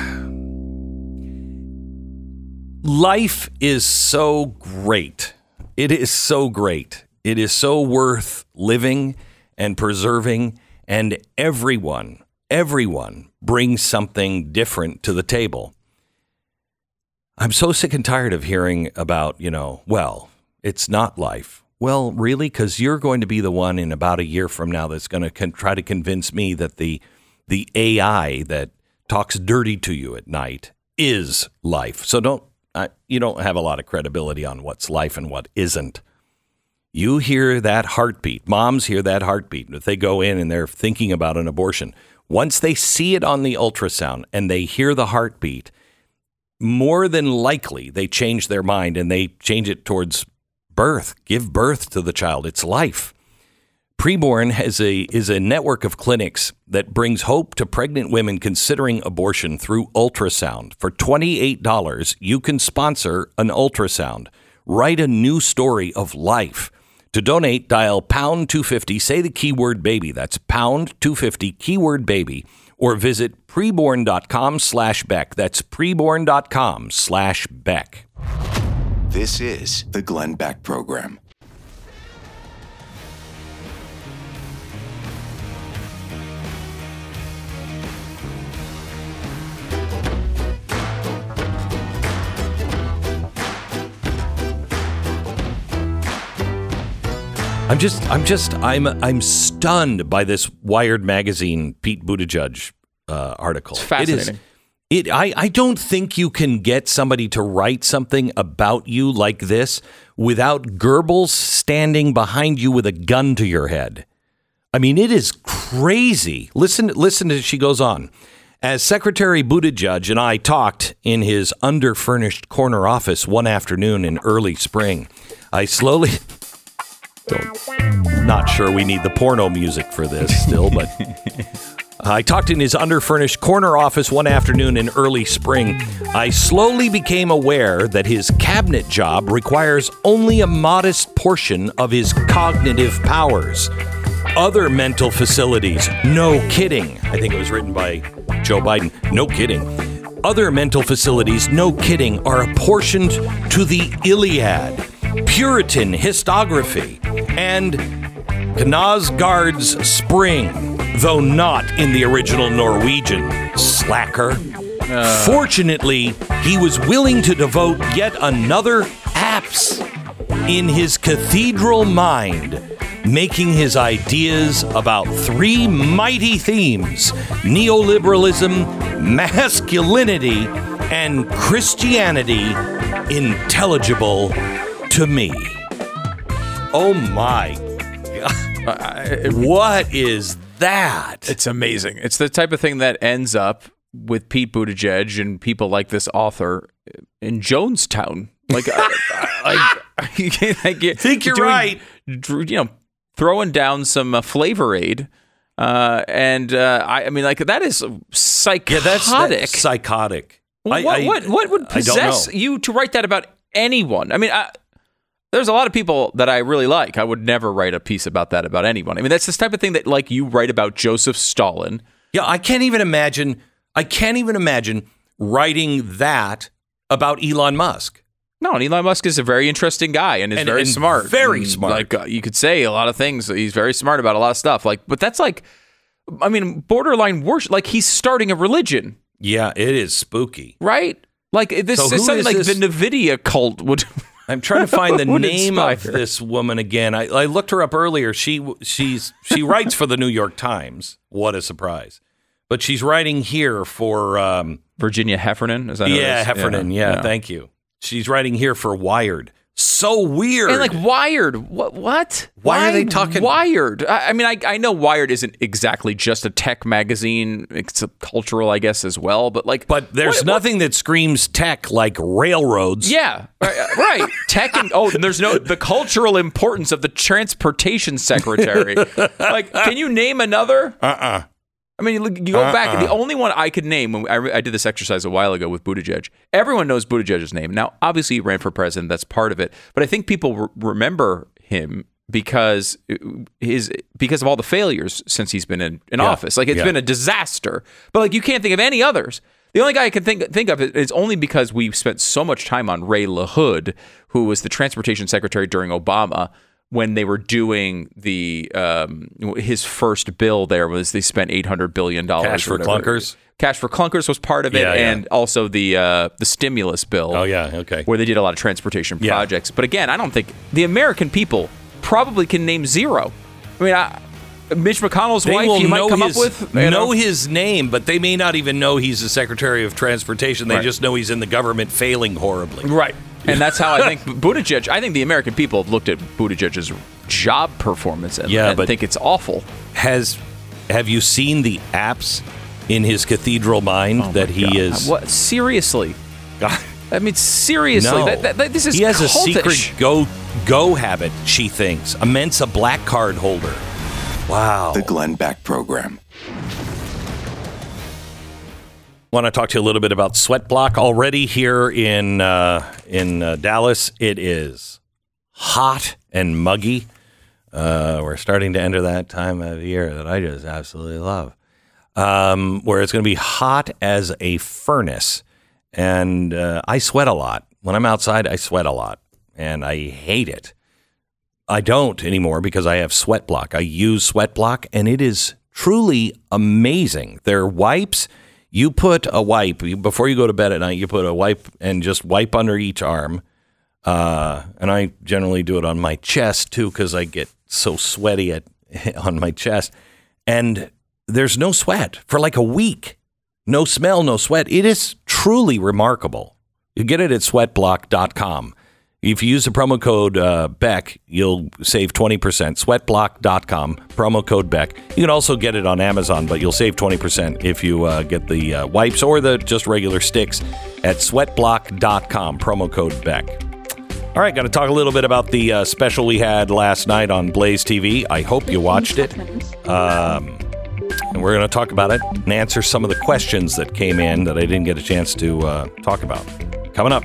life is so great. It is so great. It is so worth living and preserving, and everyone, everyone brings something different to the table. I'm so sick and tired of hearing about, you know, well, it's not life. Well, really, because you're going to be the one in about a year from now that's going to con- try to convince me that the the AI that talks dirty to you at night is life. So don't you don't have a lot of credibility on what's life and what isn't. You hear that heartbeat. Moms hear that heartbeat. If they go in and they're thinking about an abortion, once they see it on the ultrasound and they hear the heartbeat, more than likely they change their mind and they change it towards birth. Give birth to the child. It's life. Preborn has a is a network of clinics that brings hope to pregnant women considering abortion through ultrasound. For $28, you can sponsor an ultrasound. Write a new story of life. To donate, dial pound 250, say the keyword baby. That's pound 250, keyword baby, or visit preborn.com slash Beck. That's preborn.com slash Beck. This is the Glenn Beck Program. I'm just, I'm just, I'm, I'm stunned by this Wired magazine Pete Buttigieg uh, article. It's fascinating. It, is, it, I, I don't think you can get somebody to write something about you like this without Goebbels standing behind you with a gun to your head. I mean, it is crazy. Listen, listen as she goes on. As Secretary Buttigieg and I talked in his underfurnished corner office one afternoon in early spring, I slowly. Don't, not sure we need the porno music for this still, but I talked in his underfurnished corner office one afternoon in early spring. I slowly became aware that his cabinet job requires only a modest portion of his cognitive powers. Other mental facilities, no kidding. I think it was written by Joe Biden. No kidding. Other mental facilities, no kidding, are apportioned to the Iliad. Puritan historiography, and Knausgaard's Spring, though not in the original Norwegian. Slacker. Fortunately, he was willing to devote yet another apse in his cathedral mind, making his ideas about three mighty themes neoliberalism, masculinity, and Christianity intelligible to me. Oh my God. What is that? It's amazing. It's the type of thing that ends up with Pete Buttigieg and people like this author in Jonestown. Like, I, I, you can't like, Think you're right. You know, throwing down some uh, Flavor Aid. Uh, and uh, I, I mean, like that is psychotic. Yeah, that's, that's psychotic. What, what what would I don't know. possess you to write that about anyone? I mean, I, there's a lot of people that I really like. I would never write a piece about that about anyone. I mean, that's this type of thing that like you write about Joseph Stalin. Yeah, I can't even imagine. I can't even imagine writing that about Elon Musk. No, and Elon Musk is a very interesting guy and is And- very and smart. very And, smart. Like uh, you could say a lot of things. He's very smart about a lot of stuff. Like, but that's like I mean, borderline worship. Like he's starting a religion, Yeah, it is spooky. right? Like this So is something is like this- the Nvidia cult would. I'm trying to find the name of this woman again. I, I looked her up earlier. She she's she writes for the New York Times. What a surprise! But she's writing here for um, Virginia Heffernan. Is that who it yeah? Heffernan. Yeah, thank you. She's writing here for Wired. So weird. And like Wired, what? What? Why are they talking- Wired? I, I mean, I, I know Wired isn't exactly just a tech magazine. It's a cultural, I guess, as well. But like, but there's what- what- nothing that screams tech like railroads. Yeah, right, right. Tech and oh, and there's no the cultural importance of the transportation secretary. like, can you name another? Uh uh I mean, you you go back. Uh-uh. The only one I could name, when I, I did this exercise a while ago with Buttigieg. Everyone knows Buttigieg's name. Now, obviously, he ran for president. That's part of it. But I think people re- remember him because uh, his because of all the failures since he's been in, in Yeah. office. Like it's Yeah. been a disaster. But like you can't think of any others. The only guy I can think think of is only because we spent so much time on Ray LaHood, who was the transportation secretary during Obama when they were doing the um, his first bill. There was they spent eight hundred billion dollars. Cash for clunkers? Cash for clunkers was part of it, Yeah, yeah. and also the uh, the stimulus bill. Oh yeah. Okay. where they did a lot of transportation Yeah. projects. But again, I don't think the American people probably can name zero. I mean, I, Mitch McConnell's They wife, will you might come his, up with know know, his name, but they may not even know he's the Secretary of Transportation. They Right. just know he's in the government failing horribly. Right. And that's how I think Buttigieg. I think the American people have looked at Buttigieg's job performance and, Yeah, and but- think it's awful. Has have you seen the apse in his cathedral mind oh, that he Oh God. is? What seriously? I mean, seriously, No. that, that, that- this is he has a secret go go habit. She thinks a Mensa black card holder. Wow. The Glenn Beck Program. Want to talk to you a little bit about Sweat Block already here in uh, in uh, Dallas. It is hot and muggy. Uh, we're starting to enter that time of year that I just absolutely love, um, where it's going to be hot as a furnace, and uh, I sweat a lot when I'm outside. I sweat a lot, and I hate it. I don't anymore because I have Sweat Block. I use Sweat Block, and it is truly amazing. Their wipes, you put a wipe before you go to bed at night. You put a wipe and just wipe under each arm. Uh, and I generally do it on my chest too because I get so sweaty at on my chest. And there's no sweat for like a week. No smell, no sweat. It is truly remarkable. You get it at sweatblock.com. If you use the promo code uh, Beck, you'll save 20%. Sweatblock.com, promo code Beck. You can also get it on Amazon, but you'll save 20% if you uh, get the uh, wipes or the just regular sticks at sweatblock.com, promo code Beck. All right, going to talk a little bit about the uh, special we had last night on Blaze TV. I hope you watched it. Um, and we're going to talk about it and answer some of the questions that came in that I didn't get a chance to uh, talk about. Coming up.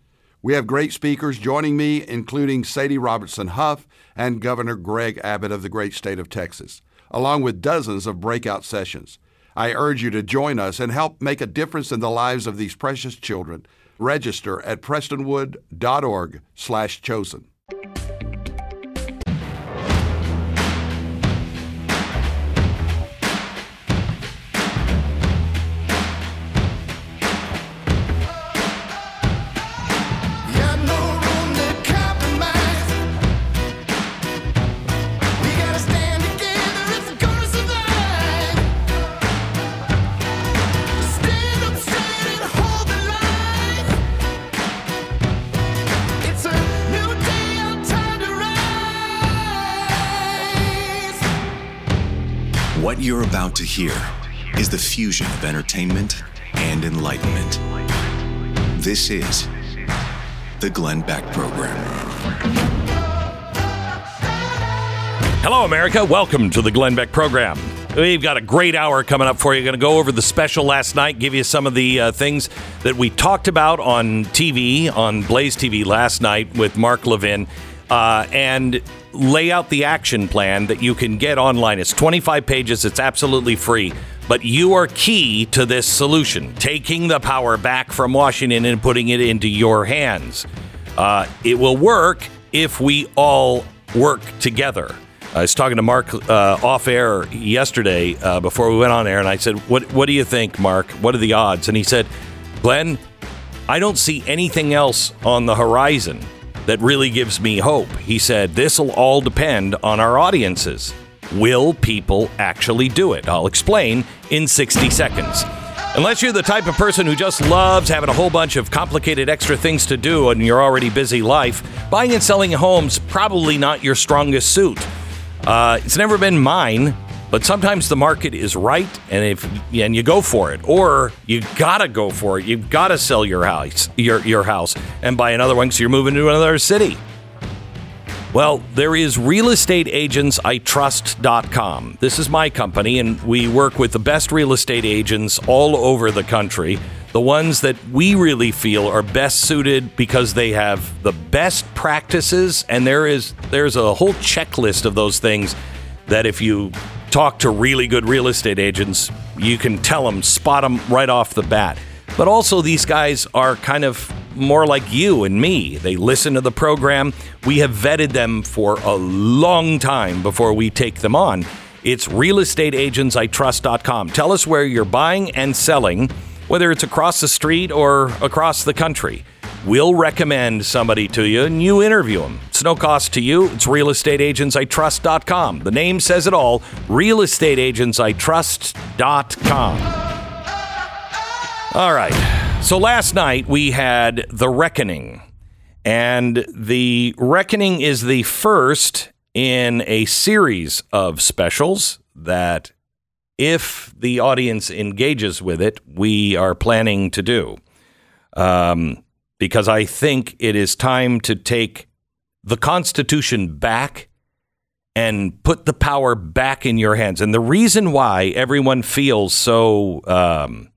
We have great speakers joining me, including Sadie Robertson Huff and Governor Greg Abbott of the great state of Texas, along with dozens of breakout sessions. I urge you to join us and help make a difference in the lives of these precious children. Register at prestonwood.org/chosen. you're to hear is the fusion of entertainment and enlightenment. This is the Glenn Beck Program. Hello, America. Welcome to the Glenn Beck program. We've got a great hour coming up for you. Going to go over the special last night, give you some of the uh, things that we talked about on TV, on Blaze TV last night with Mark Levin, uh, and lay out the action plan that you can get online. It's 25 pages, it's absolutely free. But you are key to this solution, taking the power back from Washington and putting it into your hands. Uh, it will work if we all work together. I was talking to Mark uh, off air yesterday uh, before we went on air, and I said, "What What do you think, Mark? What are the odds?" And he said, "Glenn, I don't see anything else on the horizon that really gives me hope." He said, "This will all depend on our audiences. Will people actually do it?" I'll explain in 60 seconds. Unless you're the type of person who just loves having a whole bunch of complicated extra things to do in your already busy life, buying and selling homes probably not your strongest suit. Uh, it's never been mine, but sometimes the market is right, and if and you go for it, or you gotta go for it. You've got to sell your house, your your house, and buy another one because you're moving to another city. Well, there is realestateagentsitrust.com. This is my company, and we work with the best real estate agents all over the country. The ones that we really feel are best suited because they have the best practices, and there is there's a whole checklist of those things that if you talk to really good real estate agents, you can tell them, spot them right off the bat. But also, these guys are kind of more like you and me. They listen to the program. We have vetted them for a long time before we take them on. It's realestateagentsitrust.com. Tell us where you're buying and selling, whether it's across the street or across the country. We'll recommend somebody to you and you interview them. It's no cost to you. It's realestateagentsitrust.com. The name says it all realestateagentsitrust.com. All right. So last night we had The Reckoning. And The Reckoning is the first in a series of specials that, if the audience engages with it, we are planning to do. Um, because I think it is time to take the Constitution back and put the power back in your hands. And the reason why everyone feels so. Um,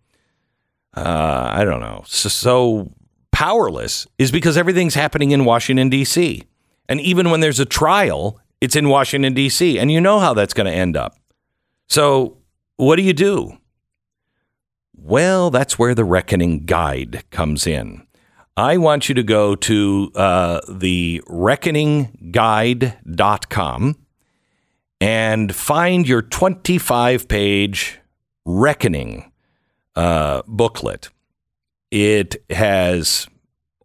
uh, I don't know, so, so powerless is because everything's happening in Washington, D.C. And even when there's a trial, it's in Washington, D.C. And you know how that's going to end up. So, what do you do? Well, that's where the Reckoning Guide comes in. I want you to go to uh, the reckoningguide.com and find your 25 page reckoning uh, booklet. It has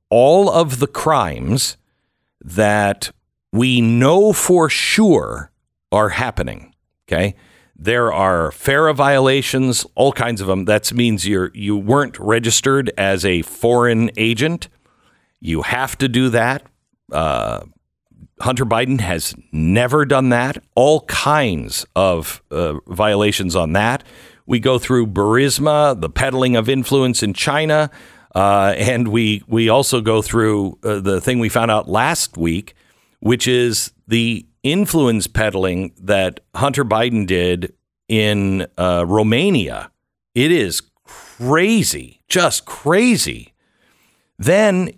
all of the crimes that we know for sure are happening. Okay. There are FARA violations, all kinds of them. That means you're you weren't registered as a foreign agent. You have to do that. Uh, Hunter Biden has never done that. All kinds of uh, violations on that. We go through Burisma, the peddling of influence in China, uh, and we we also go through uh, the thing we found out last week, which is the influence peddling that Hunter Biden did in uh, Romania. It is crazy, just crazy. Then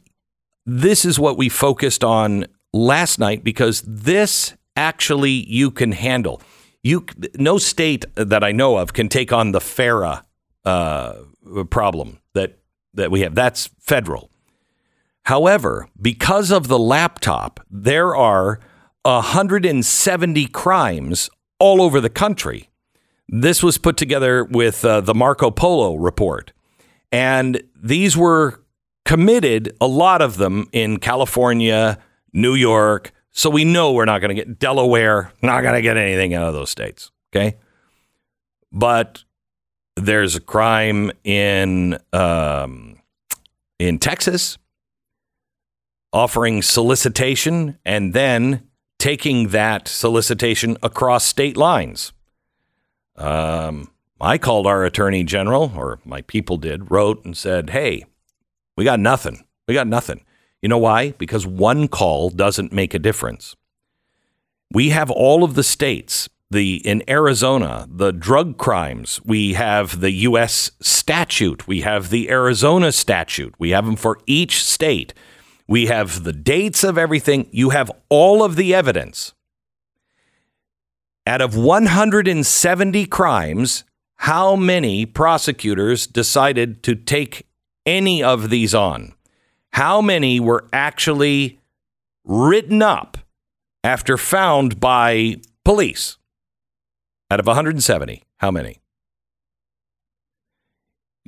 this is what we focused on last night because this actually you can handle you no state that I know of can take on the FARA uh, problem that that we have. That's federal. However, because of the laptop, there are 170 crimes all over the country. This was put together with uh, the Marco Polo report. And these were committed, a lot of them in California, New York, so we know we're not going to get Delaware, not going to get anything out of those states. Okay. But there's a crime in um, in Texas offering solicitation and then taking that solicitation across state lines. Um, I called our attorney general, or my people did, wrote and said, "Hey, we got nothing. We got nothing. You know why? Because one call doesn't make a difference. We have all of the states the in Arizona, the drug crimes. We have the U.S. statute. We have the Arizona statute. We have them for each state. We have the dates of everything. You have all of the evidence. Out of 170 crimes, how many prosecutors decided to take any of these on? How many were actually written up after found by police? Out of 170, how many?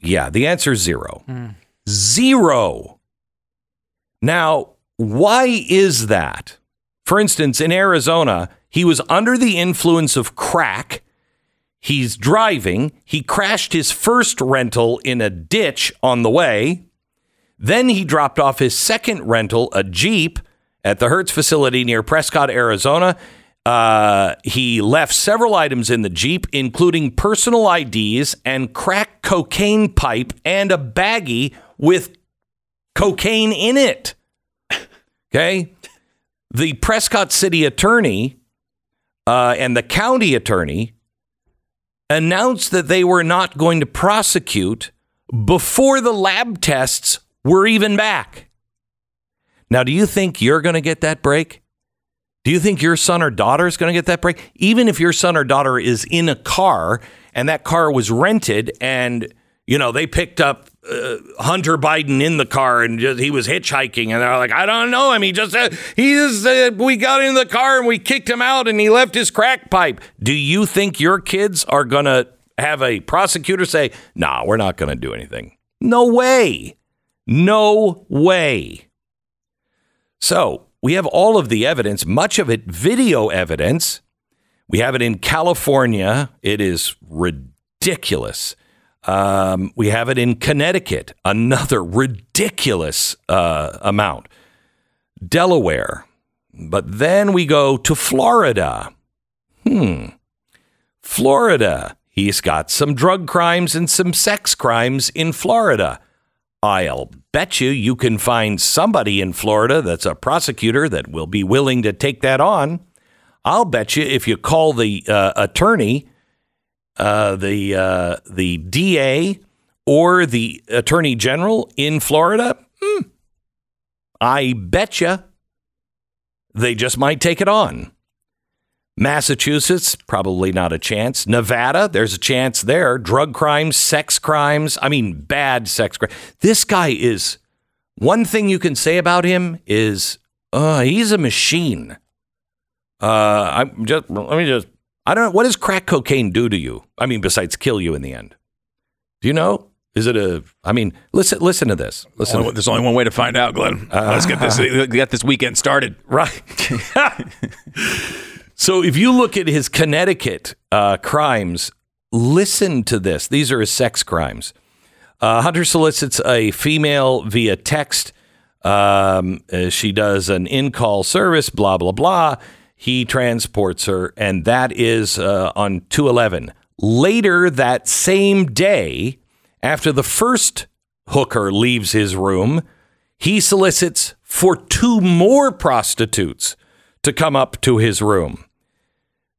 Yeah, the answer is zero. Hmm. Zero. Now, why is that? For instance, in Arizona, he was under the influence of crack. He's driving. He crashed his first rental in a ditch on the way. Then he dropped off his second rental, a Jeep, at the Hertz facility near Prescott, Arizona. Uh, he left several items in the Jeep, including personal IDs and crack cocaine pipe and a baggie with cocaine in it. Okay. The Prescott city attorney uh, and the county attorney announced that they were not going to prosecute before the lab tests were even back. Now, do you think you're going to get that break? Do you think your son or daughter is going to get that break? Even if your son or daughter is in a car and that car was rented and, you know, they picked up uh, Hunter Biden in the car and just, he was hitchhiking and they're like, I don't know him. He just, uh, he just, uh, we got in the car and we kicked him out and he left his crack pipe. Do you think your kids are going to have a prosecutor say, nah, we're not going to do anything? No way. No way. So we have all of the evidence, much of it video evidence. We have it in California. It is ridiculous. Um, we have it in Connecticut, another ridiculous uh, amount. Delaware. But then we go to Florida. Hmm. Florida. He's got some drug crimes and some sex crimes in Florida. I'll bet you you can find somebody in Florida that's a prosecutor that will be willing to take that on. I'll bet you if you call the uh, attorney, uh, the uh, the DA or the attorney general in Florida, hmm, I bet you they just might take it on. Massachusetts, probably not a chance. Nevada, there's a chance there. Drug crimes, sex crimes. I mean, bad sex crimes. This guy is. One thing you can say about him is, uh, he's a machine. Uh, I'm just. Let me just. I don't know. What does crack cocaine do to you? I mean, besides kill you in the end. Do you know? Is it a? I mean, listen. Listen to this. Listen. Only- there's only one way to find out, Glenn. Let's get this get this weekend started. Right. so if you look at his Connecticut uh, crimes, listen to this. These are his sex crimes. Uh, Hunter solicits a female via text. Um, uh, she does an in call service, blah, blah, blah. He transports her, and that is uh, on 211. Later that same day, after the first hooker leaves his room, he solicits for two more prostitutes to come up to his room.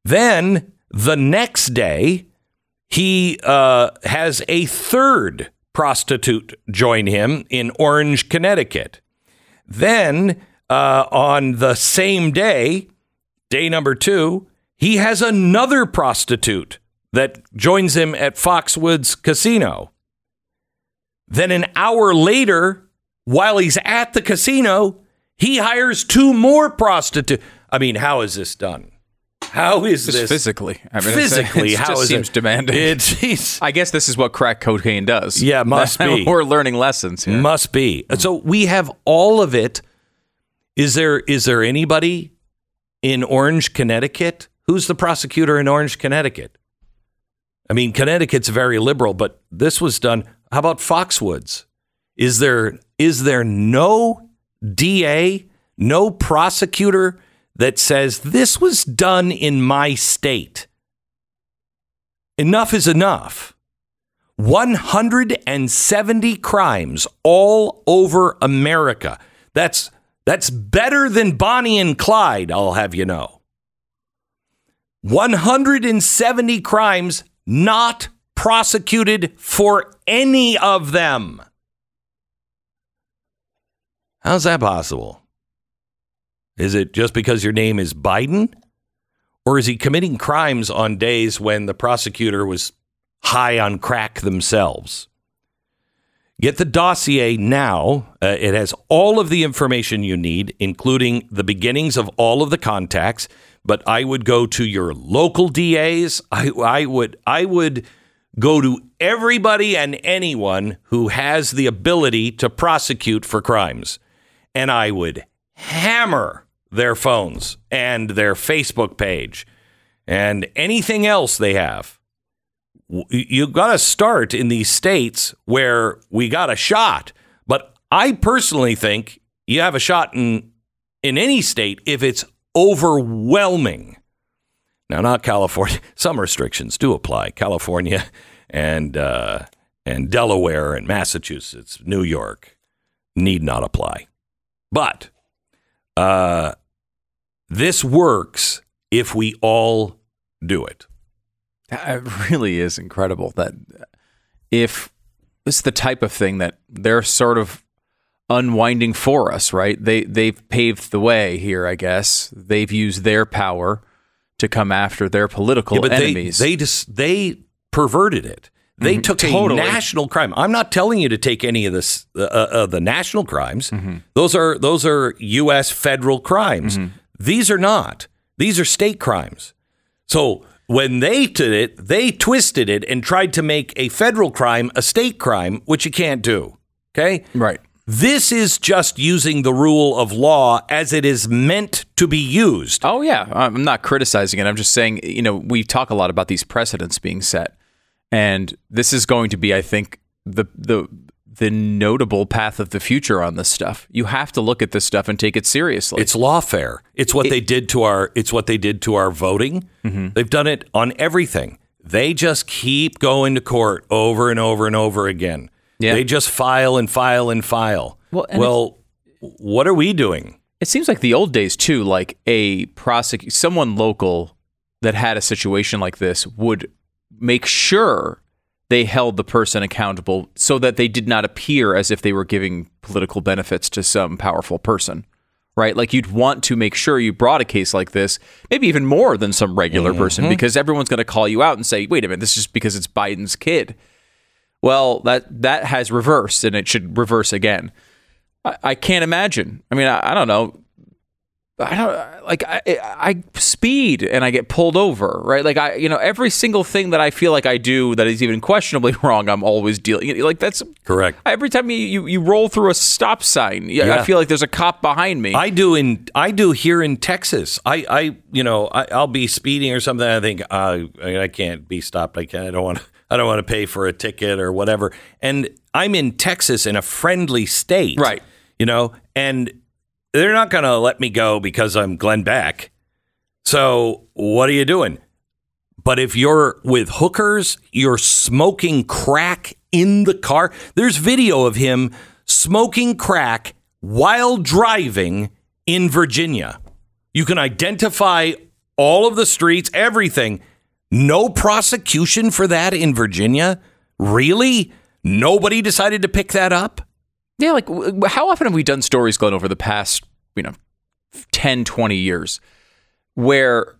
Then the next day, he uh, has a third prostitute join him in Orange, Connecticut. Then uh, on the same day, day number two, he has another prostitute that joins him at Foxwoods Casino. Then an hour later, while he's at the casino, he hires two more prostitutes. I mean, how is this done? How is Just this physically? I mean, it's- physically? it how just is seems it? demanding. It's, it's I guess this is what crack cocaine does. Yeah, must be. We're learning lessons here. Must be. So we have all of it. Is there is there anybody in Orange, Connecticut? Who's the prosecutor in Orange, Connecticut? I mean, Connecticut's very liberal, but this was done. How about Foxwoods? Is there is there no DA, no prosecutor that says this was done in my state? Enough is enough. 170 crimes all over America. That's that's better than Bonnie and Clyde, I'll have you know. 170 crimes not prosecuted for any of them. How's that possible? Is it just because your name is Biden? Or is he committing crimes on days when the prosecutor was high on crack themselves? Get the dossier now. Uh, it has all of the information you need, including the beginnings of all of the contacts. But I would go to your local DAs. I, I would I would go to everybody and anyone who has the ability to prosecute for crimes, and I would hammer their phones and their Facebook page and anything else they have. You got to start in these states where we got a shot. But I personally think you have a shot in in any state if it's overwhelming. Now, not California. Some restrictions do apply. California and uh, and Delaware and Massachusetts, New York need not apply. But uh, this works if we all do it. It really is incredible that if this is the type of thing that they're sort of unwinding for us, right? They they've paved the way here, I guess. They've used their power to come after their political Yeah, enemies. They they just they perverted it. They Mhm, took totally. a national crime. I'm not telling you to take any of this uh, uh, the national crimes. Mm-hmm. Those are those are U.S. federal crimes. Mm-hmm. These are not. These are state crimes. So when they did it, they twisted it and tried to make a federal crime a state crime, which you can't do. Okay, right. This is just using the rule of law as it is meant to be used. Oh yeah, I'm not criticizing it. I'm just saying, you know, we talk a lot about these precedents being set, and this is going to be, I think, the the the notable path of the future on this stuff. You have to look at this stuff and take it seriously. It's lawfare. It's what they did to our. It's what they did to our voting. Mm-hmm. They've done it on everything. They just keep going to court over and over and over again. Yeah. They just file and file and file. Well, and well what are we doing? It seems like the old days too, like a prosecute someone local that had a situation like this would make sure they held the person accountable so that they did not appear as if they were giving political benefits to some powerful person. Right? Like you'd want to make sure you brought a case like this, maybe even more than some regular person, Mhm. because everyone's going to call you out and say, wait a minute, this is just because it's Biden's kid. Well, that that has reversed and it should reverse again. I, I can't imagine. I mean, I, I don't know. I don't like I, I speed and I get pulled over, right? Like I, you know, every single thing that I feel like I do that is even questionably wrong, I'm always dealing. Like that's correct. Every time you you, you roll through a stop sign, yeah, I feel like there's a cop behind me. I do in I do here in Texas. I, I you know I, I'll be speeding or something. I think uh, I can't be stopped. I can't. I don't want. I don't want to pay for a ticket or whatever. And I'm in Texas in a friendly state, right? You know, and they're not going to let me go because I'm Glenn Beck. So what are you doing? But if you're with hookers, you're smoking crack in the car. There's video of him smoking crack while driving in Virginia. You can identify all of the streets, everything. No prosecution for that in Virginia? Really? Nobody decided to pick that up? Yeah, like how often have we done stories, Glenn, over the past, you know, 10, 20 years where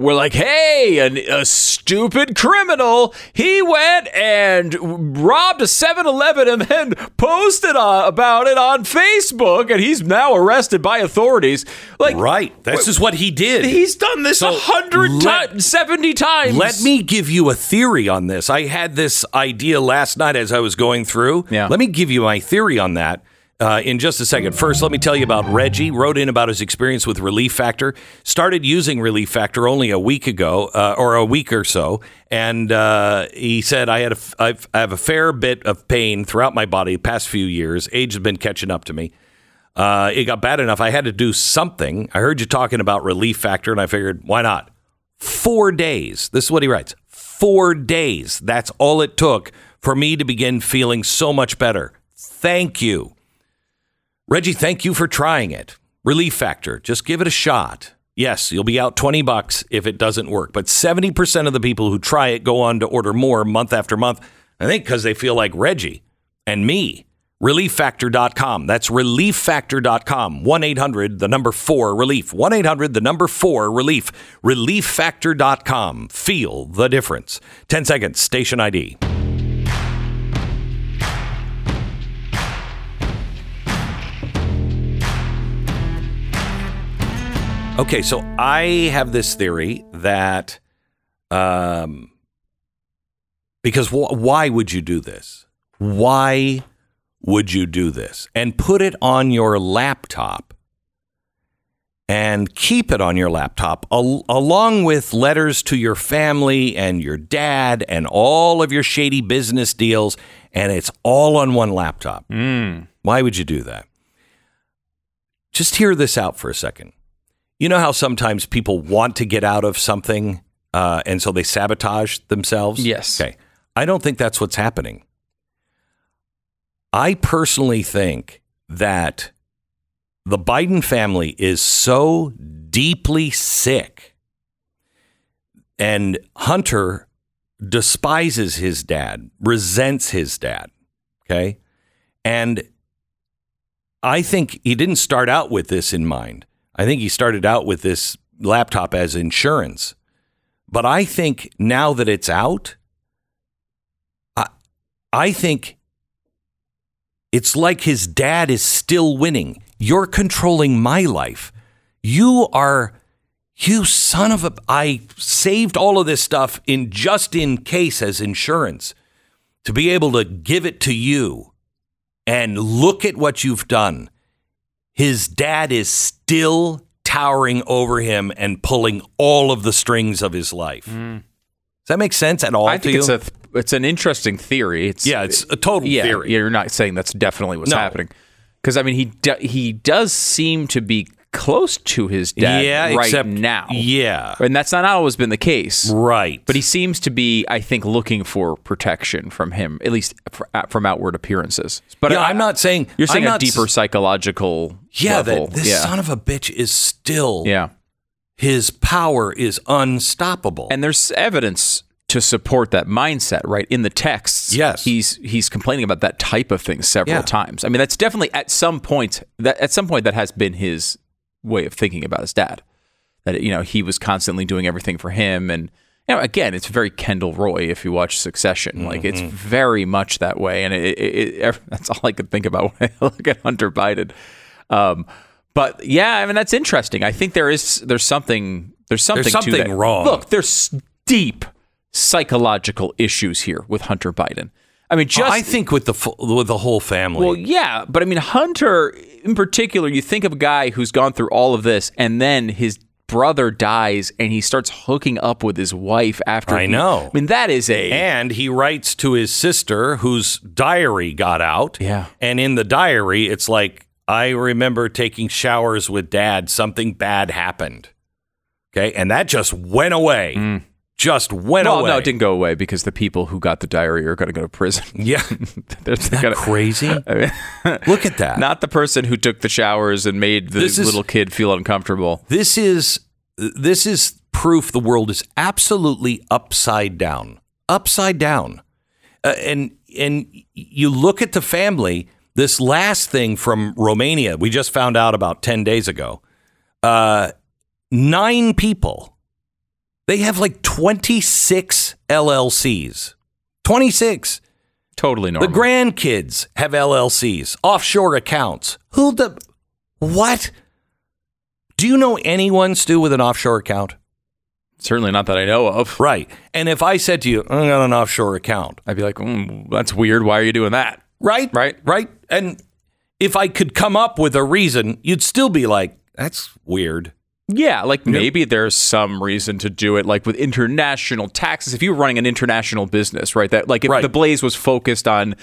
we're like, hey, a, a stupid criminal, he went and robbed a 7 Eleven and then posted uh, about it on Facebook and he's now arrested by authorities. Like, right. This is what he did. He's done this a So hundred let- times, 70 times. Let me give you a theory on this. I had this idea last night as I was going through. Yeah. Let me give you my theory on that. Uh, in just a second. First, let me tell you about Reggie. Wrote in about his experience with Relief Factor. Started using Relief Factor only a week ago, uh, or a week or so, and uh, he said I had a, I've, I have a fair bit of pain throughout my body the past few years. Age has been catching up to me. Uh, it got bad enough I had to do something. I heard you talking about Relief Factor, and I figured why not? Four days. This is what he writes. Four days. That's all it took for me to begin feeling so much better. Thank you. Reggie, thank you for trying it. Relief Factor. Just give it a shot. Yes, you'll be out 20 bucks if it doesn't work. But 70% of the people who try it go on to order more month after month. I think because they feel like Reggie and me. ReliefFactor.com. That's ReliefFactor.com. 1 800, the number 4 relief. 1 800, the number 4 relief. ReliefFactor.com. Feel the difference. 10 seconds, station ID. Okay, so I have this theory that, um, because wh- why would you do this? Why would you do this? And put it on your laptop and keep it on your laptop al- along with letters to your family and your dad and all of your shady business deals, and it's all on one laptop. Why would you do that? Just hear this out for a second. You know how sometimes people want to get out of something uh, and so they sabotage themselves? Yes. Okay. I don't think that's what's happening. I personally think that the Biden family is so deeply sick and Hunter despises his dad, resents his dad. Okay. And I think he didn't start out with this in mind. I think he started out with this laptop as insurance. But I think now that it's out, I, I think it's like his dad is still winning. You're controlling my life. You are, you son of a. I saved all of this stuff in just in case as insurance to be able to give it to you. And look at what you've done. His dad is still towering over him and pulling all of the strings of his life. Mm. Does that make sense at all? I to think you? it's a th- it's an interesting theory. It's Yeah, it's a total yeah, theory. You're not saying that's definitely what's No. happening because I mean he do, he does seem to be close to his dad Yeah, right except- now. yeah. and that's not always been the case. Right. But he seems to be, I think, looking for protection from him, at least uh, from outward appearances. But Yeah, I, I'm not saying- you're saying I'm a s- deeper psychological. yeah, level. that this yeah. son of a bitch is still. yeah. His power is unstoppable. And there's evidence to support that mindset, right? In the texts, Yes. he's he's complaining about that type of thing several Yeah. times. I mean, that's definitely at some point that at some point that has been his way of thinking about his dad. That you know he was constantly doing everything for him, and you know again, it's very Kendall Roy if you watch Succession. Like it's Mm-hmm. very much that way, and it, it, it, that's all I could think about when I look at Hunter Biden. Um, but yeah, I mean that's interesting. I think there is there's something there's something to something wrong. Look, there's deep psychological issues here with Hunter Biden. I mean, just I think with the with the whole family. well, yeah, but I mean, Hunter in particular, you think of a guy who's gone through all of this, and then his brother dies, and he starts hooking up with his wife after. I he- know. I mean, that is a and he writes to his sister whose diary got out. Yeah. And in the diary, it's like, I remember taking showers with dad. Something bad happened. Okay. And that just went away. Mm. Just went well, away. no, it didn't go away because the people who got the diary are going to go to prison. Yeah. They're Isn't that gonna- crazy? I mean, Look at that. Not the person who took the showers and made the This is- little kid feel uncomfortable. This is this is proof the world is absolutely upside down. Upside down. Uh, and and you look at the family, this last thing from Romania, we just found out about 10 days ago. Uh, nine people. They have like 26 LLCs. 26. Totally normal. The grandkids have LLCs, offshore accounts. Who the what? Do you know anyone, Stu, with an offshore account? Certainly not that I know of. Right. And if I said to you, I got an offshore account, I'd be like, mm, that's weird. Why are you doing that? right? Right. Right. And if I could come up with a reason, you'd still be like, that's weird. Yeah, like maybe there's some reason to do it, like with international taxes. If you're running an international business, right? That like if Right. the Blaze was focused on,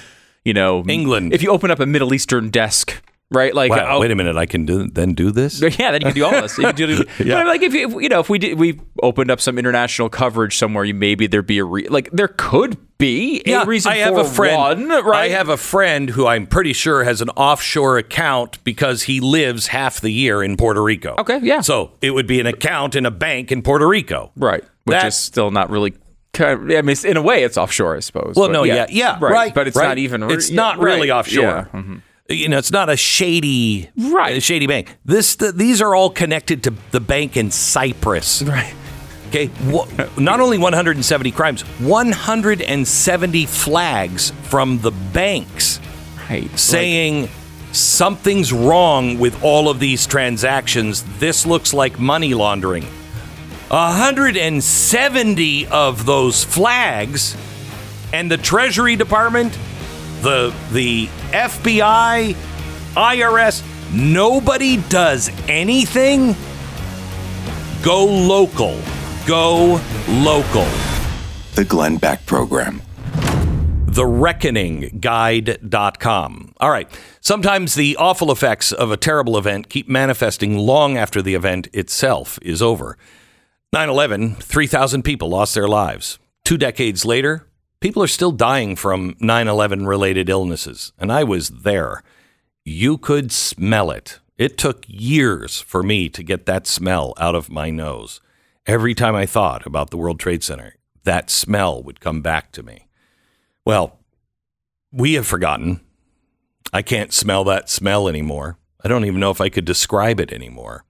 you know, England. If you open up a Middle Eastern desk, right? Like, Wow, oh, wait a minute, I can do then do this? yeah, then you can do all this. You do, Yeah. But like if, you- if you know if we did we opened up some international coverage somewhere, you maybe there'd be a re- like there could be a Yeah, reason I have for a friend. one, right? I have a friend who I'm pretty sure has an offshore account because he lives half the year in Puerto Rico. Okay, yeah. So it would be an account in a bank in Puerto Rico. right, which That- is still not really. Kind of, I mean, in a way, it's offshore, I suppose. Well, no, yeah, yeah, right, but it's right. not even. It's yeah, not really right, offshore. yeah, mhm. You know, it's not a shady, Right. a shady bank. This, the, these are all connected to the bank in Cyprus. Right. Okay. Not only 170 crimes, 170 flags from the banks Right. saying something's wrong with all of these transactions. This looks like money laundering. 170 of those flags, and the Treasury Department, the the FBI, IRS, nobody does anything. Go local. Go local. The Glenn Beck Program. thereckoningguide.com. All right. Sometimes the awful effects of a terrible event keep manifesting long after the event itself is over. 9 11, 3,000 people lost their lives. Two decades later, people are still dying from 9 11 related illnesses. And I was there. You could smell it. It took years for me to get that smell out of my nose. Every time I thought about the World Trade Center, that smell would come back to me. Well, we have forgotten. I can't smell that smell anymore. I don't even know if I could describe it anymore.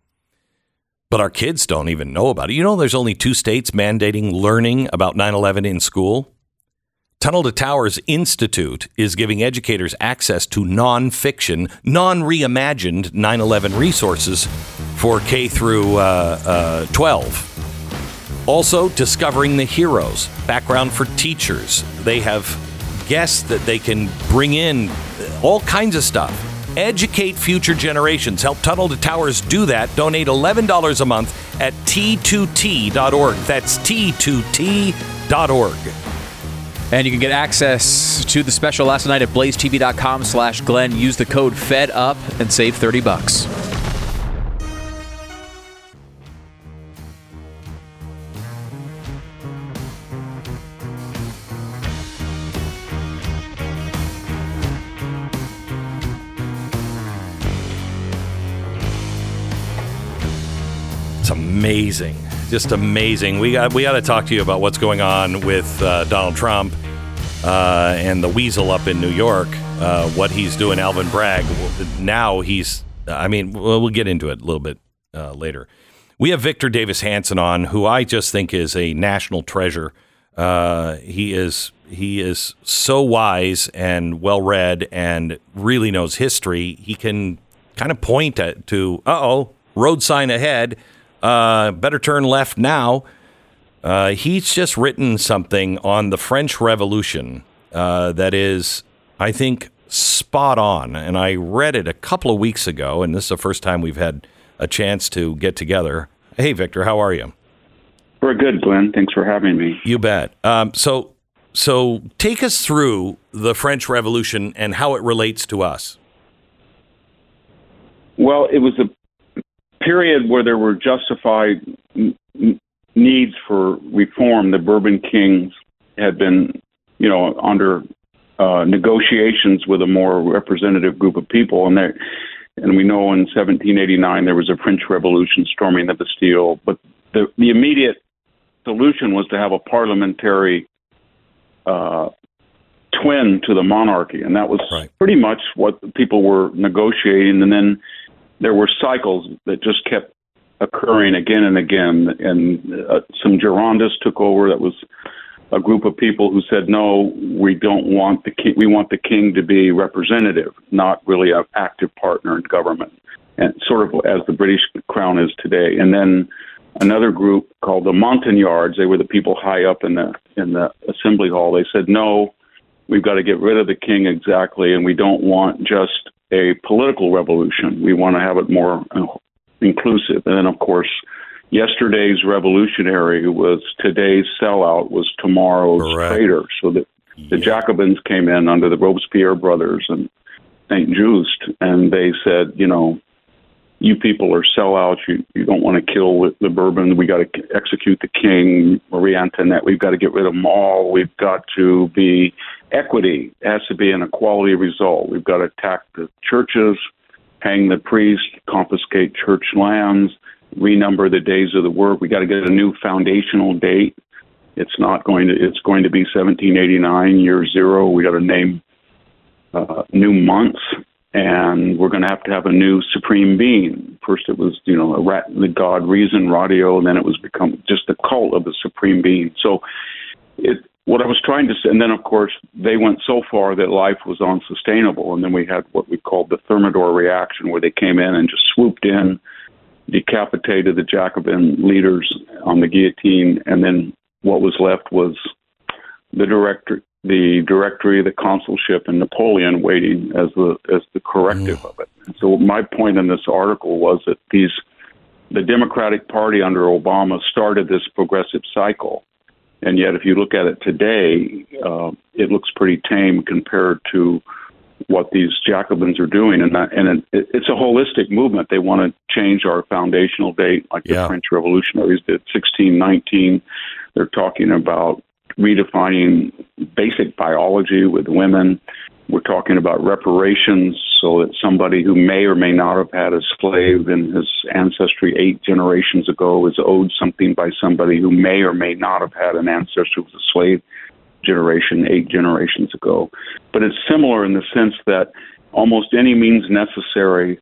But our kids don't even know about it. You know, there's only two states mandating learning about 9 11 in school. Tunnel to Towers Institute is giving educators access to nonfiction, non reimagined 9 11 resources for K through uh, uh, 12. Also, discovering the heroes, background for teachers. They have guests that they can bring in, all kinds of stuff. Educate future generations. Help Tunnel to Towers do that. Donate $11 a month at t2t.org. That's t2t.org. And you can get access to the special last night at blazetv.com slash Glenn. Use the code FEDUP and save 30 bucks. Amazing, just amazing. We got we got to talk to you about what's going on with uh, Donald Trump uh, and the weasel up in New York. Uh, what he's doing, Alvin Bragg. Now he's. I mean, we'll, we'll get into it a little bit uh, later. We have Victor Davis Hanson on, who I just think is a national treasure. Uh, he is he is so wise and well read and really knows history. He can kind of point at to uh oh road sign ahead. Uh, better turn left now. Uh, he's just written something on the French Revolution uh, that is, I think, spot on. And I read it a couple of weeks ago, and this is the first time we've had a chance to get together. Hey, Victor, how are you? We're good, Glenn. Thanks for having me. You bet. Um, so, so take us through the French Revolution and how it relates to us. Well, it was a period where there were justified n- needs for reform. The Bourbon kings had been, you know, under uh, negotiations with a more representative group of people, and they, and we know in 1789 there was a French Revolution storming the Bastille. But the the immediate solution was to have a parliamentary uh, twin to the monarchy, and that was pretty much what people were negotiating. And then there were cycles that just kept occurring again and again. And uh, some Girondists took over. That was a group of people who said, "No, we don't want the king. We want the king to be representative, not really an active partner in government." And sort of as the British crown is today. And then another group called the Montagnards. They were the people high up in the in the assembly hall. They said, "No, we've got to get rid of the king exactly, and we don't want just a political revolution. We want to have it more inclusive." And then, of course, yesterday's revolutionary was today's sellout was tomorrow's traitor. So that the Jacobins came in under the Robespierre brothers and Saint Just, and they said, you know, you people are sellouts. You you don't want to kill the Bourbon. We got to execute the king, Marie Antoinette. We've got to get rid of them all. We've got to be equity. Has to be an equality result. We've got to attack the churches, hang the priest, confiscate church lands, renumber the days of the work. We got to get a new foundational date. It's not going to. It's going to be 1789, year zero. We got to name uh, new months and we're going to have to have a new supreme being. First, it was you know a rat, the god reason, radio, and then it was become just the cult of the supreme being. So, it what I was trying to say, and then of course they went so far that life was unsustainable, and then we had what we called the Thermidor reaction, where they came in and just swooped in, decapitated the Jacobin leaders on the guillotine, and then what was left was the director the directory, the consulship, and Napoleon waiting as the as the corrective mm. of it. And so my point in this article was that these the Democratic Party under Obama started this progressive cycle, and yet if you look at it today, uh, it looks pretty tame compared to what these Jacobins are doing, and that, and it, it's a holistic movement. They want to change our foundational date, like yeah. the French revolutionaries did, 1619. They're talking about redefining basic biology with women. We're talking about reparations so that somebody who may or may not have had a slave in his ancestry eight generations ago is owed something by somebody who may or may not have had an ancestor who was a slave generation eight generations ago. But it's similar in the sense that almost any means necessary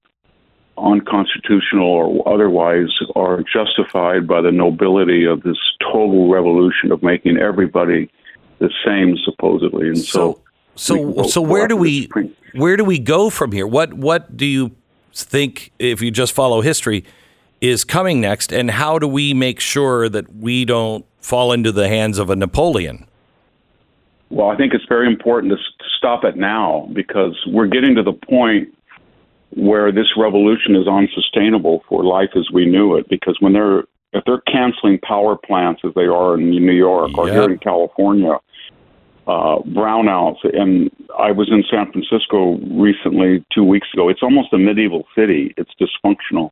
unconstitutional or otherwise are justified by the nobility of this total revolution of making everybody the same supposedly. And so so so, so where do we where do we go from here? What what do you think if you just follow history is coming next? And how do we make sure that we don't fall into the hands of a Napoleon? Well I think it's very important to stop it now because we're getting to the point where this revolution is unsustainable for life as we knew it. Because when they're if they're canceling power plants as they are in New York yep. or here in California, uh, brownouts. And I was in San Francisco recently, two weeks ago. It's almost a medieval city. It's dysfunctional.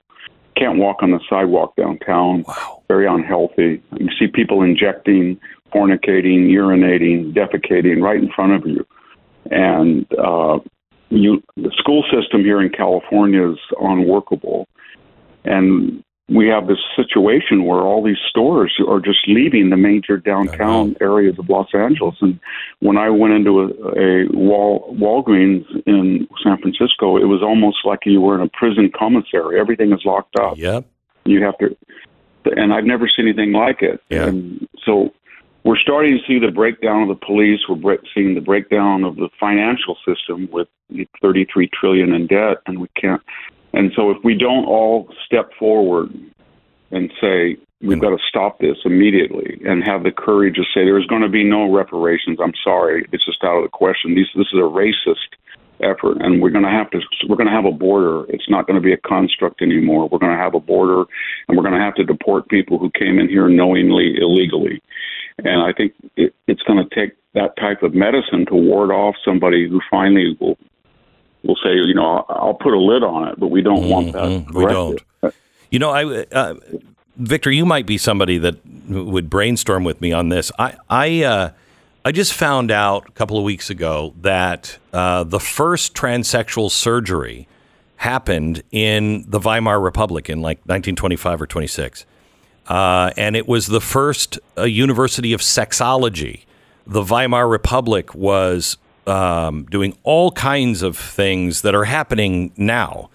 Can't walk on the sidewalk downtown. Wow. Very unhealthy. You see people injecting, fornicating, urinating, defecating right in front of you. And uh, you, the school system here in California is unworkable, and we have this situation where all these stores are just leaving the major downtown areas of Los Angeles. And when I went into a, a Wal, Walgreens in San Francisco, it was almost like you were in a prison commissary. Everything is locked up. Yep. You have to, and I've never seen anything like it. Yeah. And so we're starting to see the breakdown of the police. We're seeing the breakdown of the financial system with 33 trillion in debt, and we can't. And so, if we don't all step forward and say we've got to stop this immediately, and have the courage to say there's going to be no reparations, I'm sorry, it's just out of the question. This this is a racist effort, and we're going to have to we're going to have a border. It's not going to be a construct anymore. We're going to have a border, and we're going to have to deport people who came in here knowingly illegally. And I think it, it's going to take that type of medicine to ward off somebody who finally will will say, you know, I'll put a lid on it, but we don't mm-hmm. want that. Mm-hmm. We don't. You know, I, uh, Victor, you might be somebody that would brainstorm with me on this. I, I, uh, I just found out a couple of weeks ago that uh, the first transsexual surgery happened in the Weimar Republic in like 1925 or 26. Uh, and it was the first uh, university of sexology. The Weimar Republic was um, doing all kinds of things that are happening now.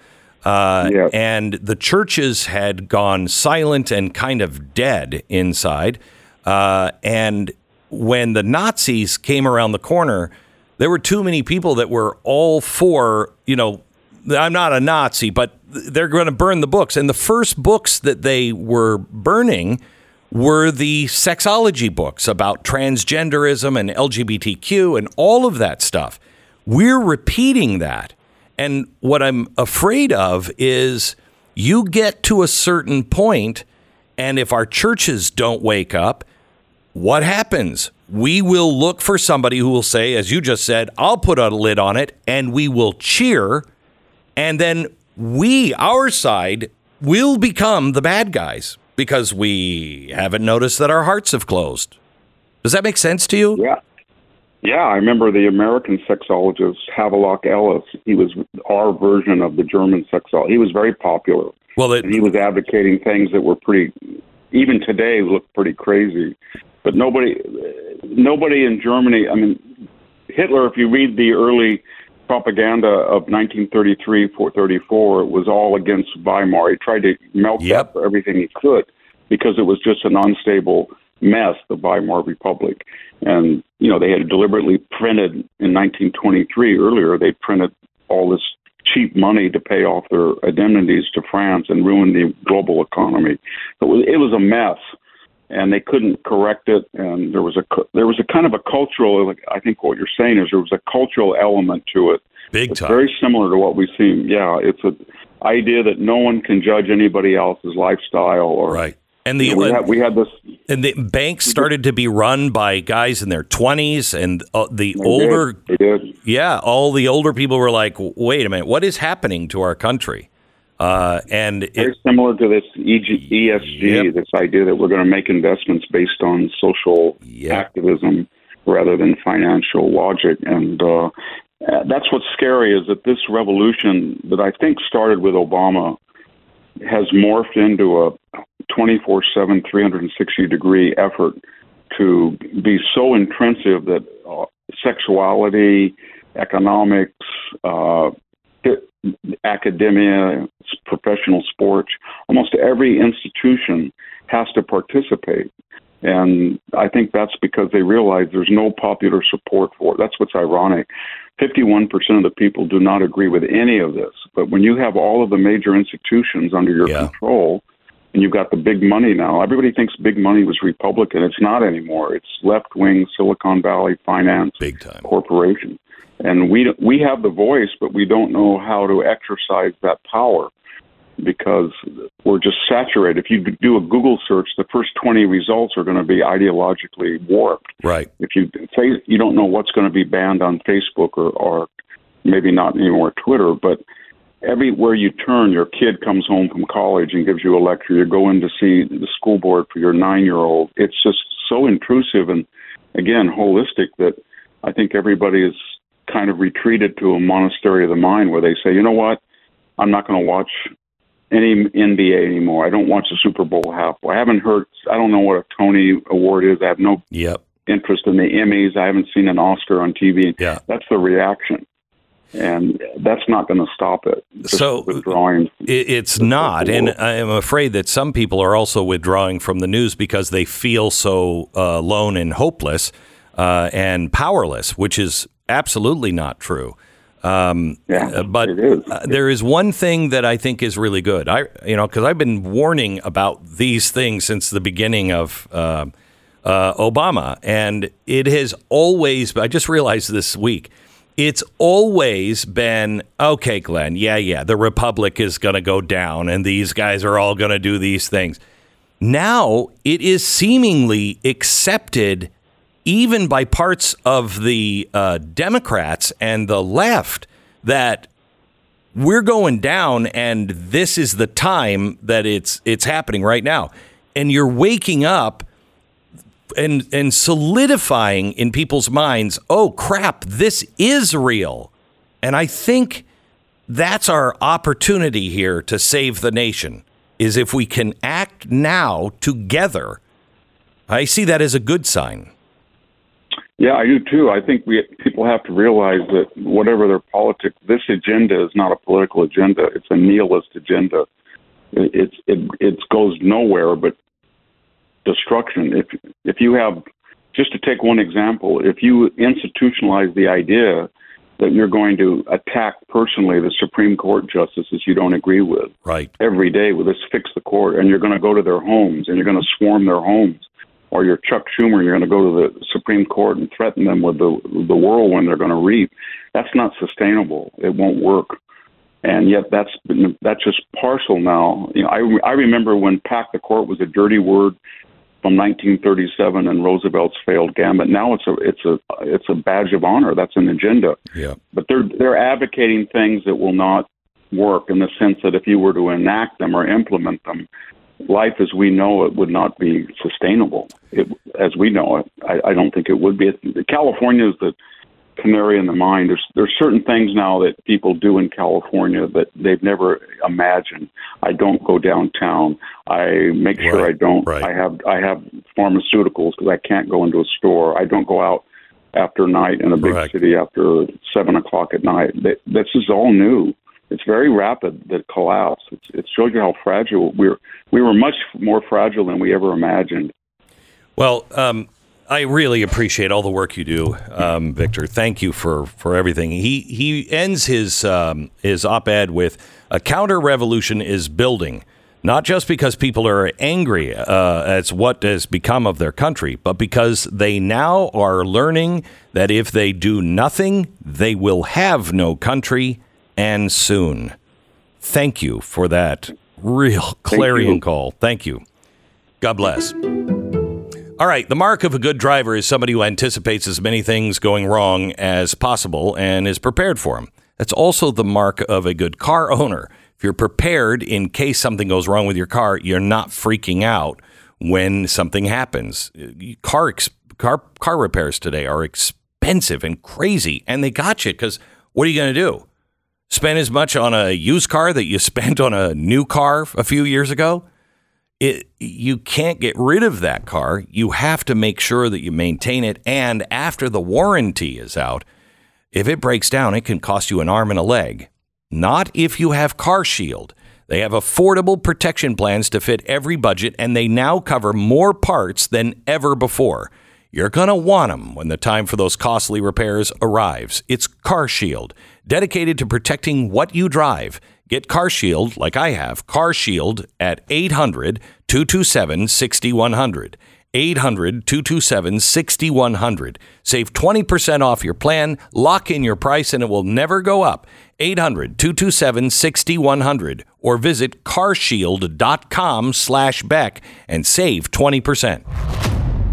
Uh. And the churches had gone silent and kind of dead inside. Uh, and when the Nazis came around the corner, there were too many people that were all for, you know, I'm not a Nazi, but they're going to burn the books. And the first books that they were burning were the sexology books about transgenderism and LGBTQ and all of that stuff. We're repeating that. And what I'm afraid of is you get to a certain point, and if our churches don't wake up, what happens? We will look for somebody who will say, as you just said, I'll put a lid on it, and we will cheer. And then we, our side, will become the bad guys because we haven't noticed that our hearts have closed. Does that make sense to you? Yeah. Yeah, I remember the American sexologist Havelock Ellis. He was our version of the German sexologist. He was very popular. Well, it, he was advocating things that were pretty, even today, look pretty crazy. But nobody, nobody in Germany. I mean, Hitler. If you read the early propaganda of 1933, 434, was all against Weimar. He tried to melt Yep. that for everything he could because it was just an unstable mess, the Weimar Republic. And, you know, they had deliberately printed in 1923, earlier, they printed all this cheap money to pay off their indemnities to France and ruin the global economy. It was, it was a mess. And they couldn't correct it, and there was a there was a kind of a cultural. like, I think what you're saying is there was a cultural element to it. Big It's time. very similar to what we've seen. Yeah, it's a idea that no one can judge anybody else's lifestyle or right. And the we had we had this and the banks started to be run by guys in their 20s and uh, the They older did. They did. yeah all the older people were like wait a minute what is happening to our country uh, and it, very similar to this EG, ESG, this idea that we're going to make investments based on social activism rather than financial logic. And uh, that's what's scary is that this revolution that I think started with Obama has morphed into a 24 7, 360 degree effort to be so intrusive that uh, sexuality, economics, uh, academia, professional sports, almost every institution has to participate. And I think that's because they realize there's no popular support for it. That's what's ironic. 51% of the people do not agree with any of this. But when you have all of the major institutions under your control, and you've got the big money now, everybody thinks big money was Republican. It's not anymore. It's left wing, Silicon Valley finance, big time corporation. And we we have the voice, but we don't know how to exercise that power because we're just saturated. If you do a Google search, the first 20 results are going to be ideologically warped. right If you you don't know what's going to be banned on Facebook or, or maybe not anymore Twitter, but everywhere you turn, your kid comes home from college and gives you a lecture. You go in to see the school board for your nine year old. It's just so intrusive and, again, holistic that I think everybody is kind of retreated to a monastery of the mind where they say, you know what, I'm not going to watch any NBA anymore. I don't watch the Super Bowl half. I haven't heard. I don't know what a Tony Award is. I have no yep. interest in the Emmys. I haven't seen an Oscar on TV. Yeah, that's the reaction, and that's not going to stop it. So- withdrawing. It's not, and I am afraid that some people are also withdrawing from the news because they feel so uh, alone and hopeless uh, and powerless, which is absolutely not true. Um, yeah, but uh, there is one thing that I think is really good. I, you know, because I've been warning about these things since the beginning of uh, uh, Obama, and it has always. I just realized this week it's always been okay, Glenn. Yeah, yeah, the republic is going to go down, and these guys are all going to do these things. Now it is seemingly accepted, even by parts of the uh, Democrats and the left, that we're going down, and this is the time that it's it's happening right now. And you're waking up and and solidifying in people's minds, oh crap, this is real. And I think that's our opportunity here to save the nation is if we can act now together. I see that as a good sign. Yeah, I do too. I think we people have to realize that whatever their politics, this agenda is not a political agenda. It's a nihilist agenda. It, it's it it goes nowhere but destruction. If if you have just to take one example, if you institutionalize the idea that you're going to attack personally the Supreme Court justices you don't agree with, right, every day with this fix the court, and you're going to go to their homes and you're going to swarm their homes, or you're Chuck Schumer, you're going to go to the Supreme Court and threaten them with the the whirlwind they're going to reap. That's not sustainable. It won't work. And yet, that's that's just partial now. You know, I I remember when "pack the court" was a dirty word from 1937 and Roosevelt's failed gambit. Now it's a it's a it's a badge of honor. That's an agenda. Yeah. But they're they're advocating things that will not work in the sense that if you were to enact them or implement them, life as we know it would not be sustainable. It, as we know it, I, I don't think it would be. California is the canary in the mine. There's there's certain things now that people do in California that they've never imagined. I don't go downtown. I make sure I don't. right. I have I have pharmaceuticals because I can't go into a store. I don't go out after night in a big city after seven o'clock at night. That, this is all new. It's very rapid. The collapse. It's, it shows you how fragile we're. We were much more fragile than we ever imagined. Well, um, I really appreciate all the work you do, um, Victor. Thank you for, for everything. He he ends his um, his op-ed with a counter revolution is building, not just because people are angry uh, at what has become of their country, but because they now are learning that if they do nothing, they will have no country, and soon. Thank you for that real clarion call. Thank you. God bless. All right, the mark of a good driver is somebody who anticipates as many things going wrong as possible and is prepared for them. That's also the mark of a good car owner. If you're prepared in case something goes wrong with your car, you're not freaking out when something happens. Car car car repairs today are expensive and crazy, and they got you because what are you going to do? Spend as much on a used car that you spent on a new car a few years ago? it you can't get rid of that car. You have to make sure that you maintain it and after the warranty is out, if it breaks down, it can cost you an arm and a leg. Not if you have Car Shield. They have affordable protection plans to fit every budget and they now cover more parts than ever before. You're going to want them when the time for those costly repairs arrives. It's Car Shield, dedicated to protecting what you drive. Get Car Shield, like I have, Car Shield at 800 227 6100. 800 227 6100. Save 20% off your plan, lock in your price, and it will never go up. 800 227 6100 or visit carshield.com slash Beck and save 20%.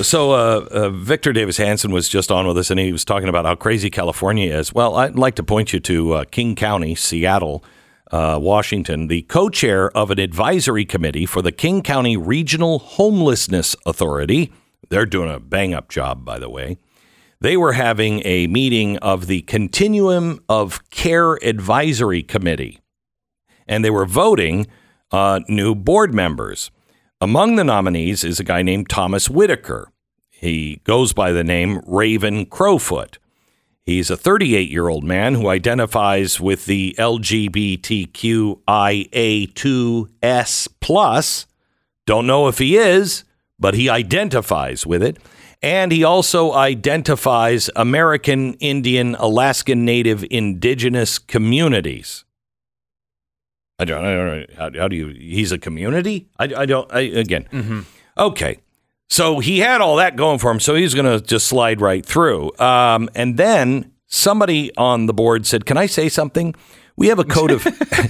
So, uh, uh, Victor Davis Hanson was just on with us, and he was talking about how crazy California is. Well, I'd like to point you to uh, King County, Seattle, uh, Washington, the co chair of an advisory committee for the King County Regional Homelessness Authority. They're doing a bang up job, by the way. They were having a meeting of the Continuum of Care Advisory Committee, and they were voting new board members. Among the nominees is a guy named Thomas Whitaker. He goes by the name Raven Crowfoot. He's a 38 year old man who identifies with the LGBTQIA2S plus. Don't know if he is, but he identifies with it. And he also identifies American Indian, Alaskan Native, Indigenous communities. I don't, I don't know. How, how do you? He's a community. I, I don't. I, again. Okay. So he had all that going for him. So he's going to just slide right through. Um, and then somebody on the board said, "Can I say something? We have a code of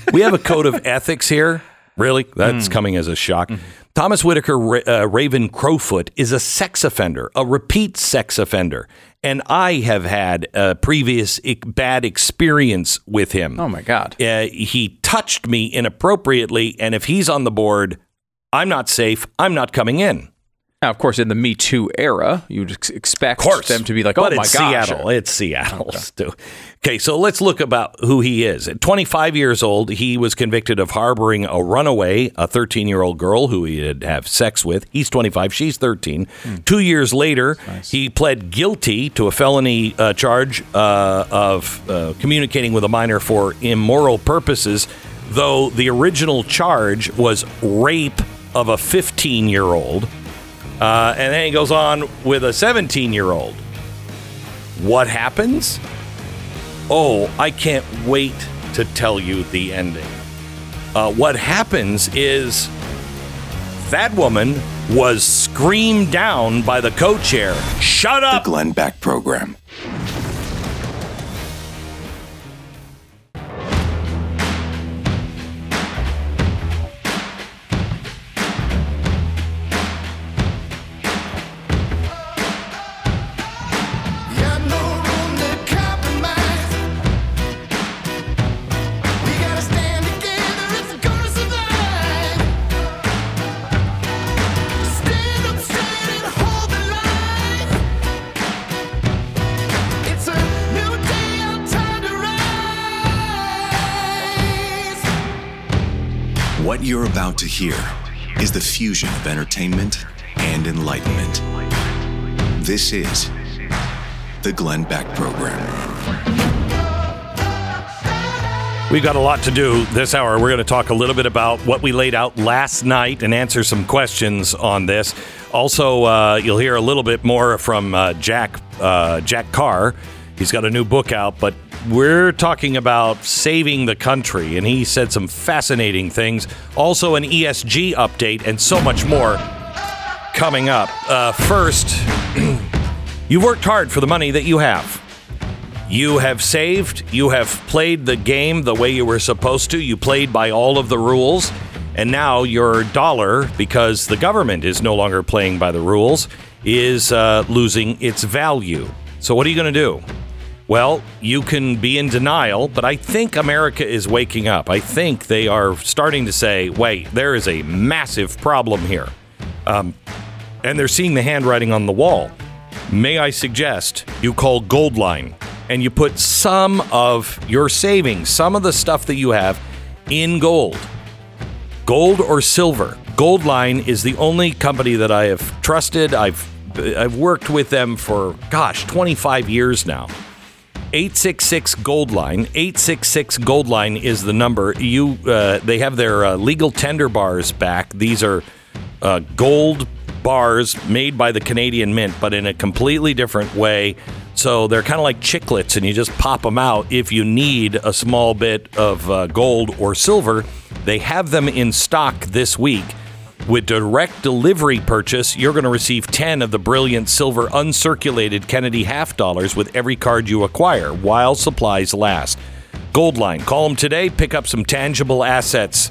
we have a code of ethics here. Really, that's coming as a shock." Thomas Whitaker uh, Raven Crowfoot is a sex offender, a repeat sex offender, and I have had a previous bad experience with him. Oh my God. Uh, he touched me inappropriately, and if he's on the board, I'm not safe. I'm not coming in. Now, of course, in the Me Too era, you'd ex- expect them to be like, "Oh but my it's gosh." Seattle. It's Seattle. Stu. Okay, so let's look about who he is. At 25 years old, he was convicted of harboring a runaway, a 13 year old girl who he had have sex with. He's 25, she's 13. Two years later, he pled guilty to a felony uh, charge uh, of uh, communicating with a minor for immoral purposes, though the original charge was rape of a 15 year old. Uh, and then he goes on with a 17 year old. What happens? Oh, I can't wait to tell you the ending. Uh, what happens is that woman was screamed down by the co-chair. Shut up! The Glenn Beck Program. Hear is the fusion of entertainment and enlightenment. This is the Glenn Beck Program. We've got a lot to do this hour. We're going to talk a little bit about what we laid out last night and answer some questions on this. Also, uh, you'll hear a little bit more from uh, Jack uh, Jack Carr. He's got a new book out, but we're talking about saving the country, and he said some fascinating things. Also, an ESG update and so much more coming up. Uh, first, you've worked hard for the money that you have. You have saved. You have played the game the way you were supposed to. You played by all of the rules. And now your dollar, because the government is no longer playing by the rules, is uh, losing its value. So, what are you going to do? Well, you can be in denial, but I think America is waking up. I think they are starting to say, wait, there is a massive problem here. Um, and they're seeing the handwriting on the wall. May I suggest you call Goldline and you put some of your savings, some of the stuff that you have, in gold. Gold or silver. Goldline is the only company that I have trusted. I've I've worked with them for gosh, 25 years now. 866 Gold Line. 866 Gold Line is the number. You, uh, they have their uh, legal tender bars back. These are uh, gold bars made by the Canadian Mint, but in a completely different way. So they're kind of like chiclets, and you just pop them out if you need a small bit of uh, gold or silver. They have them in stock this week. With direct delivery purchase, you're going to receive 10 of the brilliant silver uncirculated Kennedy half dollars with every card you acquire while supplies last. Goldline, call them today, pick up some tangible assets.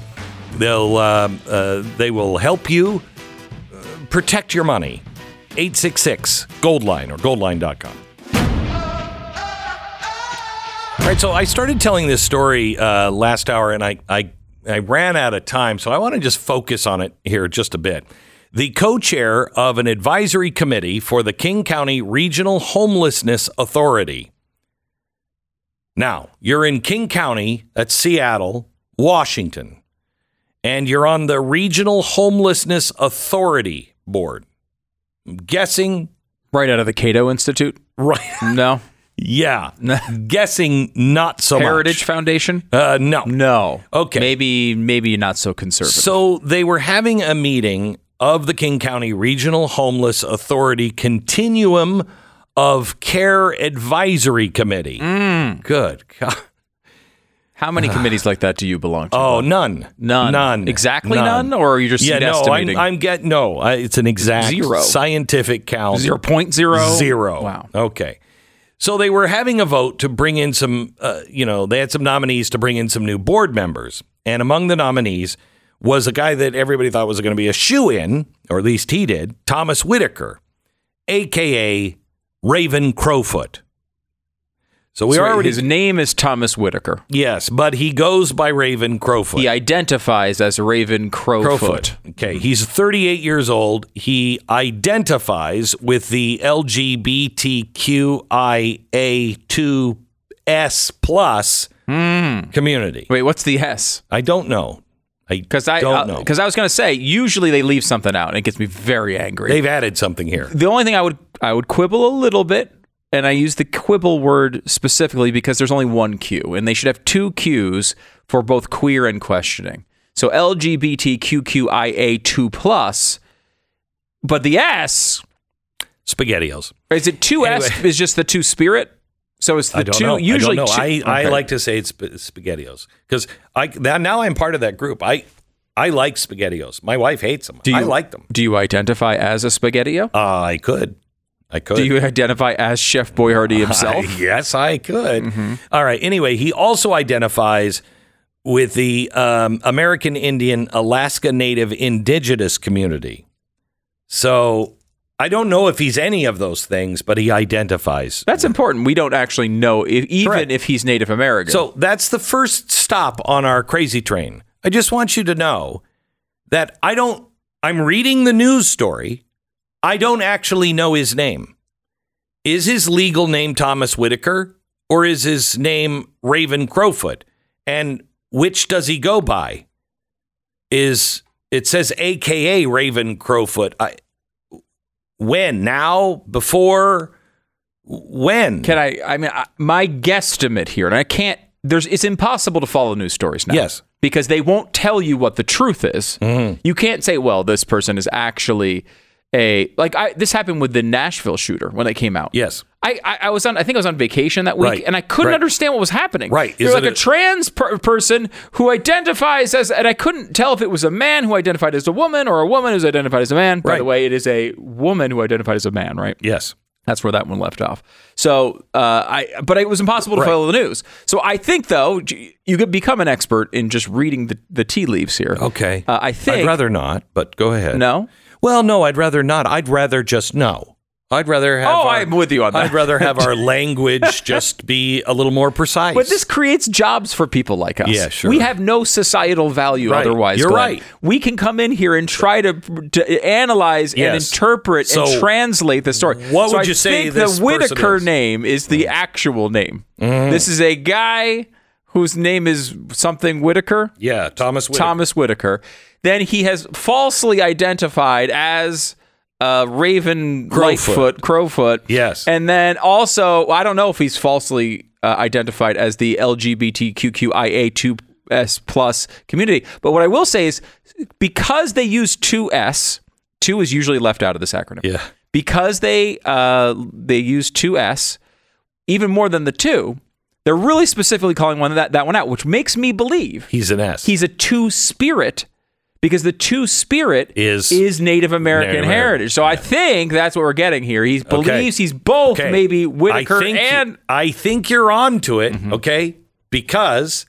They'll uh, uh, they will help you uh, protect your money. 866 Goldline or goldline.com. All right, so I started telling this story uh, last hour, and I, I I ran out of time, so I want to just focus on it here just a bit. The co chair of an advisory committee for the King County Regional Homelessness Authority. Now, you're in King County at Seattle, Washington, and you're on the Regional Homelessness Authority Board. I'm guessing. Right out of the Cato Institute? Right. No. Yeah. Guessing not so much. Heritage much. Foundation? Uh, no. No. Okay. Maybe maybe not so conservative. So they were having a meeting of the King County Regional Homeless Authority Continuum of Care Advisory Committee. Mm. Good. God. How many committees like that do you belong to? Oh, none. None. None. Exactly none? Or are you just yeah, no, I'm, estimating? I'm get no. I, it's an exact Zero. scientific count. Zero point zero? Zero. Wow. Okay. So they were having a vote to bring in some, uh, you know, they had some nominees to bring in some new board members. And among the nominees was a guy that everybody thought was going to be a shoe in, or at least he did, Thomas Whitaker, AKA Raven Crowfoot. So we So already. his name is Thomas Whitaker. yes, but he goes by Raven Crowfoot. He identifies as Raven Crowfoot. Crowfoot. Okay, he's 38 years old. He identifies with the LGBTQIA2S plus hmm. community. Wait, what's the S? I don't know. I Because I don't uh, know. Because I was going to say, usually they leave something out, and it gets me very angry. They've added something here. the only thing I would I would quibble a little bit, and I use the quibble word specifically because there's only one Q, and they should have two Qs for both queer and questioning. So LGBTQIA2 plus, but the S Spaghettios. is it two S is just the two spirit. So it's the two know. usually I don't know. two- I, I like to say it's sp- spaghettios because I that, now I'm part of that group. I I like SpaghettiOs. My wife hates them. Do you I like them. Do you identify as a spaghettio? Uh, I could. I could. Do you identify as Chef Boyardee himself? I- yes, I could. Mm-hmm. All right. Anyway, he also identifies with the um, American Indian Alaska Native Indigenous community. So I don't know if he's any of those things, but he identifies. That's important. We don't actually know if, even Correct. if he's Native American. So that's the first stop on our crazy train. I just want you to know that I don't, I'm reading the news story. I don't actually know his name. Is his legal name Thomas Whitaker or is his name Raven Crowfoot? And which does he go by? Is it says AKA Raven Crowfoot? I, when? Now? Before? When? Can I? I mean, I, my guesstimate here, and I can't. There's. It's impossible to follow news stories now. Yes. because they won't tell you what the truth is. Mm-hmm. You can't say, "Well, this person is actually a like." I this happened with the Nashville shooter when they came out. Yes. I, I, I was on. I think I was on vacation that week, Right. and I couldn't Right. understand what was happening. Right. You're like a, a- trans per- person who identifies as, and I couldn't tell if it was a man who identified as a woman or a woman who's identified as a man. By the way, it is a woman who identified as a man. Right. Yes. That's where that one left off. So, uh, I but it was impossible to Right. follow the news. So I think though you could become an expert in just reading the, the tea leaves here. Okay. Uh, I think I'd rather not, but go ahead. no. Well, no, I'd rather not. I'd rather just know. I'd rather have. Oh, our- I'm with you on that. I'd rather have our language just be a little more precise. But this creates jobs for people like us. Yeah, sure. We have no societal value Right. otherwise. You're Glenn. right. We can come in here and try to, to analyze and interpret So, and translate the story. what So would I you say think this the Whitaker is? Name is the mm. actual name. Mm-hmm. This is a guy whose name is something Whitaker. yeah, Thomas. Whitaker. Thomas Whitaker. Then he has falsely identified as uh, Raven Crowfoot. Lightfoot, Crowfoot. Yes. And then also, I don't know if he's falsely uh, identified as the LGBTQIA2S plus community. But what I will say is because they use 2S, 2 is usually left out of this acronym. Yeah. Because they uh, they use 2S, even more than the 2, they're really specifically calling one that, that one out, which makes me believe He's an S. he's a two spirit because the two spirit Is- is Native American Native heritage. So I think that's what we're getting here. He Okay. believes he's both Okay. maybe Whitaker I think, and Mm-hmm. I think you're on to it. Okay, because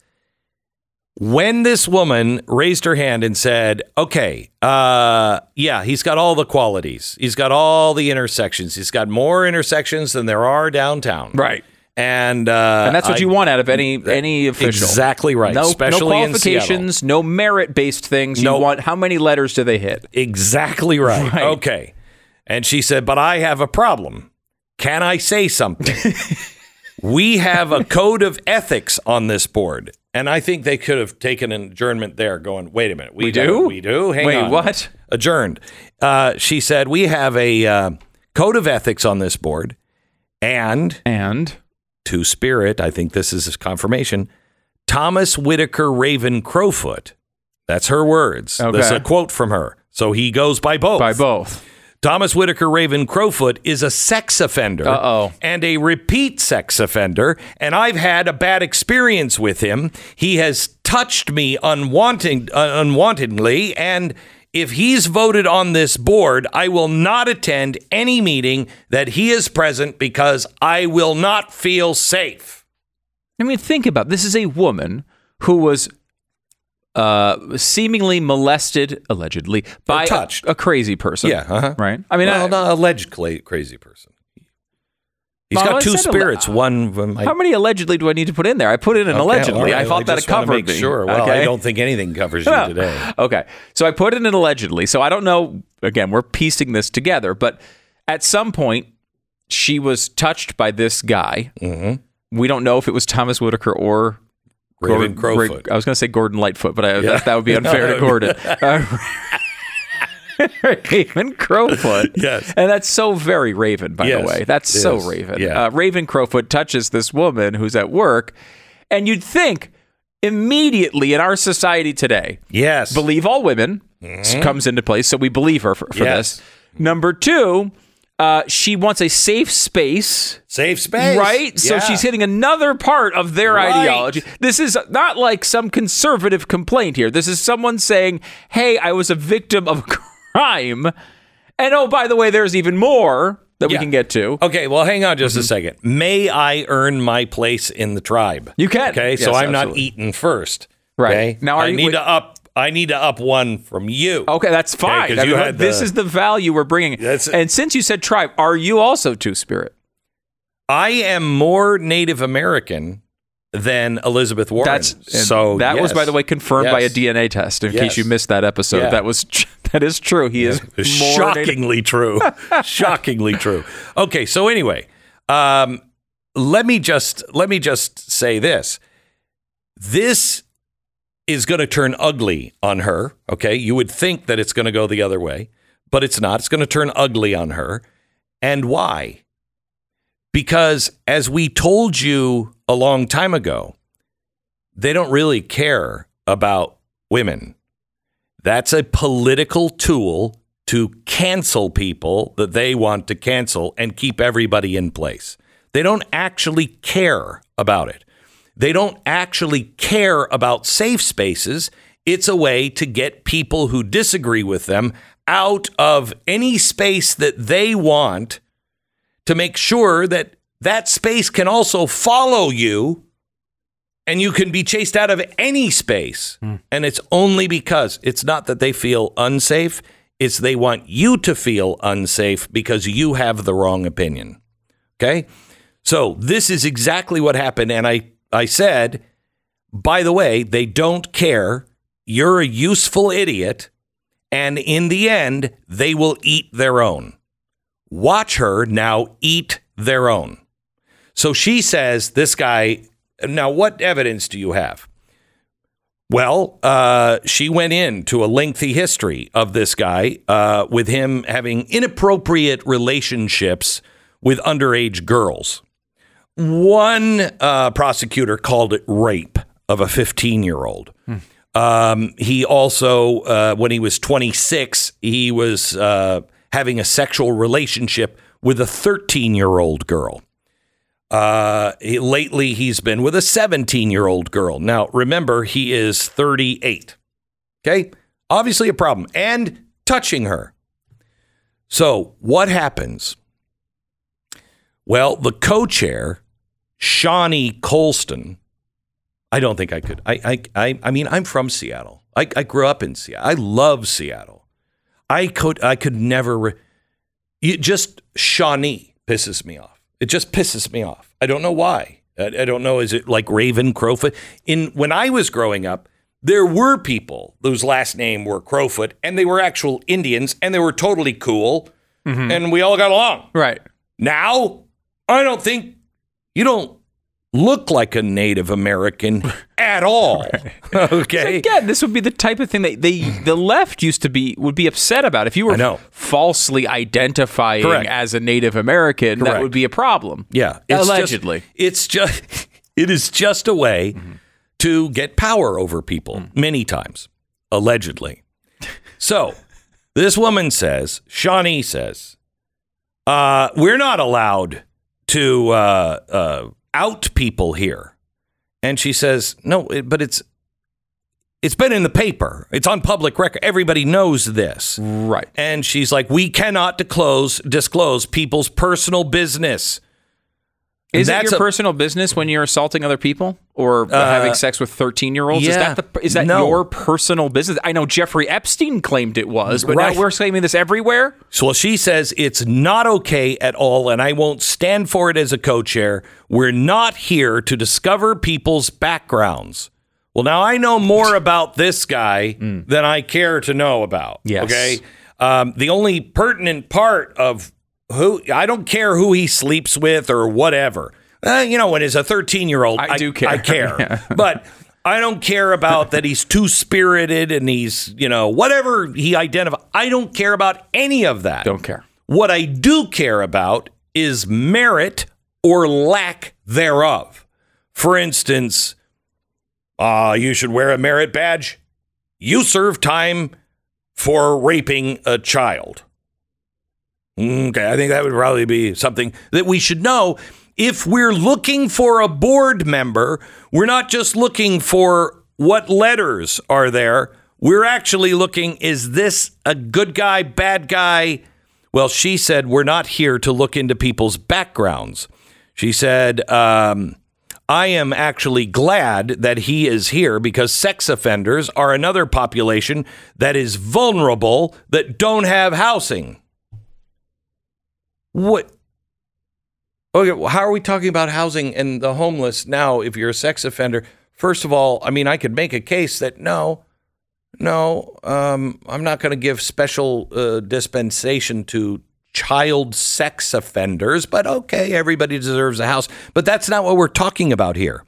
when this woman raised her hand and said, "Okay, uh, yeah, he's got all the qualities. He's got all the intersections. He's got more intersections than there are downtown." right. And uh, And that's what I- you want out of any any official. Exactly right. No, especially no qualifications, no merit based things. No. You want how many letters do they hit? Exactly right. Right. Okay. And she said, But I have a problem. Can I say something? we have a code of ethics on this board. And I think they could have taken an adjournment there, going, wait a minute. We gotta- do? We do? Hang Wait, on. what? Adjourned. Uh, she said, We have a uh, code of ethics on this board. And And to spirit, I think this is his confirmation Thomas Whitaker Raven Crowfoot. That's her words. Okay. a quote from her. So he goes by both. by both. Thomas Whitaker Raven Crowfoot is a sex offender Uh-oh. and a repeat sex offender, and I've had a bad experience with him. He has touched me unwanting, uh, unwantedly, and if he's voted on this board, I will not attend any meeting that he is present because I will not feel safe. I mean, think about it. this. Is a woman who was uh, seemingly molested, allegedly, by a, touched. a crazy person. Yeah, uh-huh. right. I mean, well, I- not alleged cla- crazy person. He's got two spirits. One them. I- how many allegedly do I need to put in there? I put in an Okay, allegedly. all right. I Well, thought that covered me. Sure. Well, okay? I don't think anything covers you today. Okay. So I put in an allegedly. So I don't know. Again, we're piecing this together, but at some point, she was touched by this guy. Mm-hmm. We don't know if it was Thomas Whitaker or Raven Gordon- Crowfoot. I was going to say Gordon Lightfoot, but I, Yeah. that, that would be unfair to Gordon. Uh, Raven Crowfoot. Yes. And that's so very Raven, by Yes, the way. That's it so is. Raven. Yeah. Uh, Raven Crowfoot touches this woman who's at work, and you'd think immediately in our society today, Yes. believe all women s- comes into place. So we believe her for, for Yes. this. Number two, Uh, she wants a safe space. Safe space. Right? So she's hitting another part of their Right. ideology. This is not like some conservative complaint here. This is someone saying, hey, I was a victim of a crime. And oh, by the way, there's even more that we can get to. Okay, well, hang on just a mm-hmm. second. May I earn my place in the tribe? You can. Okay, so I'm not absolutely. eaten first. Right. Okay? Now, are I you- need to up. I need to up one from you. Okay, that's Okay, fine. 'cause I you mean, had this the- is the value we're bringing. and since you said tribe, are you also Two Spirit? I am more Native American than Elizabeth Warren. That's so that was, by the way, confirmed by a DNA test. In Yes. case you missed that episode, Yeah. that was that is true. He is Native- shockingly true. shockingly true. Okay, so anyway, um, let me just let me just say this. This is going to turn ugly on her. Okay, you would think that it's going to go the other way, but it's not. It's going to turn ugly on her, and why? Because as we told you a long time ago, they don't really care about women. That's a political tool to cancel people that they want to cancel and keep everybody in place. They don't actually care about it. They don't actually care about safe spaces. It's a way to get people who disagree with them out of any space that they want to make sure that that space can also follow you and you can be chased out of any space. Hmm. And it's only because it's not that they feel unsafe, it's they want you to feel unsafe because you have the wrong opinion. Okay? So this is exactly what happened. And I, I said, by the way, they don't care. You're a useful idiot. And in the end, they will eat their own. Watch her now eat their own. So she says, this guy, now what evidence do you have? Well, uh, she went into a lengthy history of this guy uh, with him having inappropriate relationships with underage girls. One uh, prosecutor called it rape of a 15 year old. Um, he also, uh, when he was 26, he was uh, having a sexual relationship with a 13 year old girl. Uh, he- lately, he's been with a 17 year old girl. Now, remember, he is 38. Okay. Obviously, a problem. And touching her. So, what happens? Well, the co chair, Shawnee Colston, I don't think I could. I, I, I, I mean, I'm from Seattle. I, I grew up in Seattle. I love Seattle. I could, I could never. Re- you, just Shawnee pisses me off. It just pisses me off. I don't know why. I, I don't know. Is it like Raven Crowfoot? In when I was growing up, there were people whose last name were Crowfoot, and they were actual Indians, and they were totally cool, mm-hmm. and we all got along. Right. Now, I don't think you don't look like a Native American at all. Okay. Again, this would be the type of thing that they the left used to be would be upset about. If you were falsely identifying Correct. as a Native American, that would be a problem. Yeah, it's just- allegedly. it's just it is just a way to get power over people many times, allegedly. So this woman says, Shawnee says, uh, we're not allowed to uh, uh, out people here, and she says, no, it, but it's it's been in the paper. It's on public record. Everybody knows this. Right. And she's like, we cannot disclose disclose people's personal business. Is that your a- personal business when you're assaulting other people or Uh, having sex with 13 year olds? Yeah, Is that the, is that No. your personal business? I know Jeffrey Epstein claimed it was, but Right. now we're claiming this everywhere. So well, she says it's not okay at all, and I won't stand for it as a co chair. We're not here to discover people's backgrounds. Well, now I know more about this guy than I care to know about. Yes. Okay. Um, the only pertinent part of who I don't care who he sleeps with or whatever. Uh, you know, when he's a 13 year old, I do care. I care. Yeah. but I don't care about that he's too spirited and he's, you know, whatever he identifies. I don't care about any of that. Don't care. What I do care about is merit or lack thereof. For instance, uh, you should wear a merit badge. You serve time for raping a child. Okay, I think that would probably be something that we should know. If we're looking for a board member, we're not just looking for what letters are there. We're actually looking is this a good guy, bad guy? Well, she said, we're not here to look into people's backgrounds. She said, um, I am actually glad that he is here because sex offenders are another population that is vulnerable that don't have housing. What? Okay, well, how are we talking about housing and the homeless now if you're a sex offender? First of all, I mean, I could make a case that no, no, um, I'm not going to give special uh, dispensation to child sex offenders, but okay, everybody deserves a house. But that's not what we're talking about here.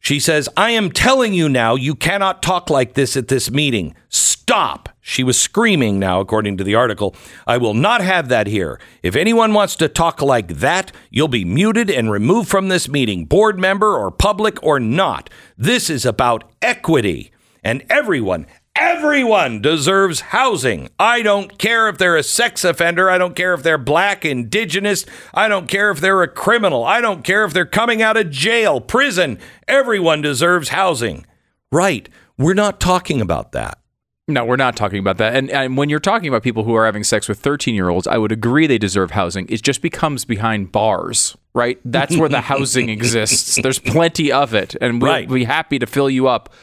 She says, I am telling you now, you cannot talk like this at this meeting. Stop. She was screaming now, according to the article. I will not have that here. If anyone wants to talk like that, you'll be muted and removed from this meeting, board member or public or not. This is about equity. And everyone, Everyone deserves housing. I don't care if they're a sex offender. I don't care if they're black, indigenous. I don't care if they're a criminal. I don't care if they're coming out of jail, prison. Everyone deserves housing. Right. We're not talking about that. No, we're not talking about that. And, and when you're talking about people who are having sex with 13 year olds, I would agree they deserve housing. It just becomes behind bars, right? That's where the housing exists. There's plenty of it. And we'll Right. be happy to fill you up,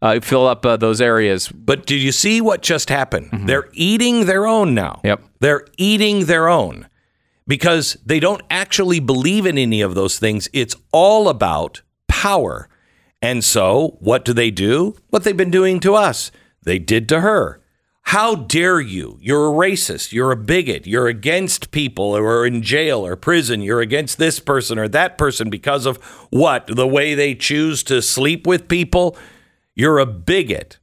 uh, fill up uh, those areas. But did you see what just happened? They're eating their own now. Yep. They're eating their own because they don't actually believe in any of those things. It's all about power. And so, what do they do? What they've been doing to us. They did to her. How dare you? You're a racist. You're a bigot. You're against people who are in jail or prison. You're against this person or that person because of what? The way they choose to sleep with people? You're a bigot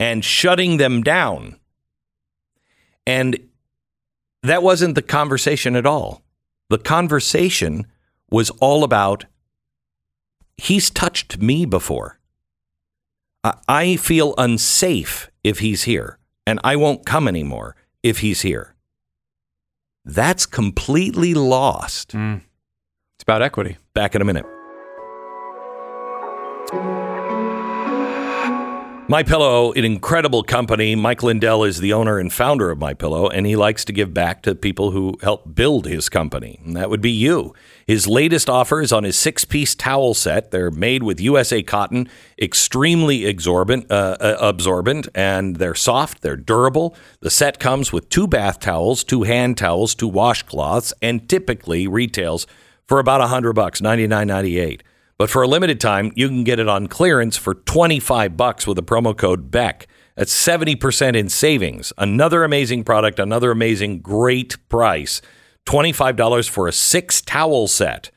and shutting them down. And that wasn't the conversation at all. The conversation was all about he's touched me before. I- I feel unsafe if he's here, and I won't come anymore if he's here. That's completely lost. Mm. It's about equity. Back in a minute. My Pillow, an incredible company. Mike Lindell is the owner and founder of My Pillow, and he likes to give back to people who help build his company. And that would be you. His latest offer is on his six-piece towel set. They're made with USA cotton, extremely exorbitant, uh, uh, absorbent, and they're soft. They're durable. The set comes with two bath towels, two hand towels, two washcloths, and typically retails for about a hundred bucks, ninety nine ninety eight. But for a limited time, you can get it on clearance for 25 bucks with the promo code BECK. That's 70% in savings. Another amazing product, another amazing great price. $25 for a six towel set.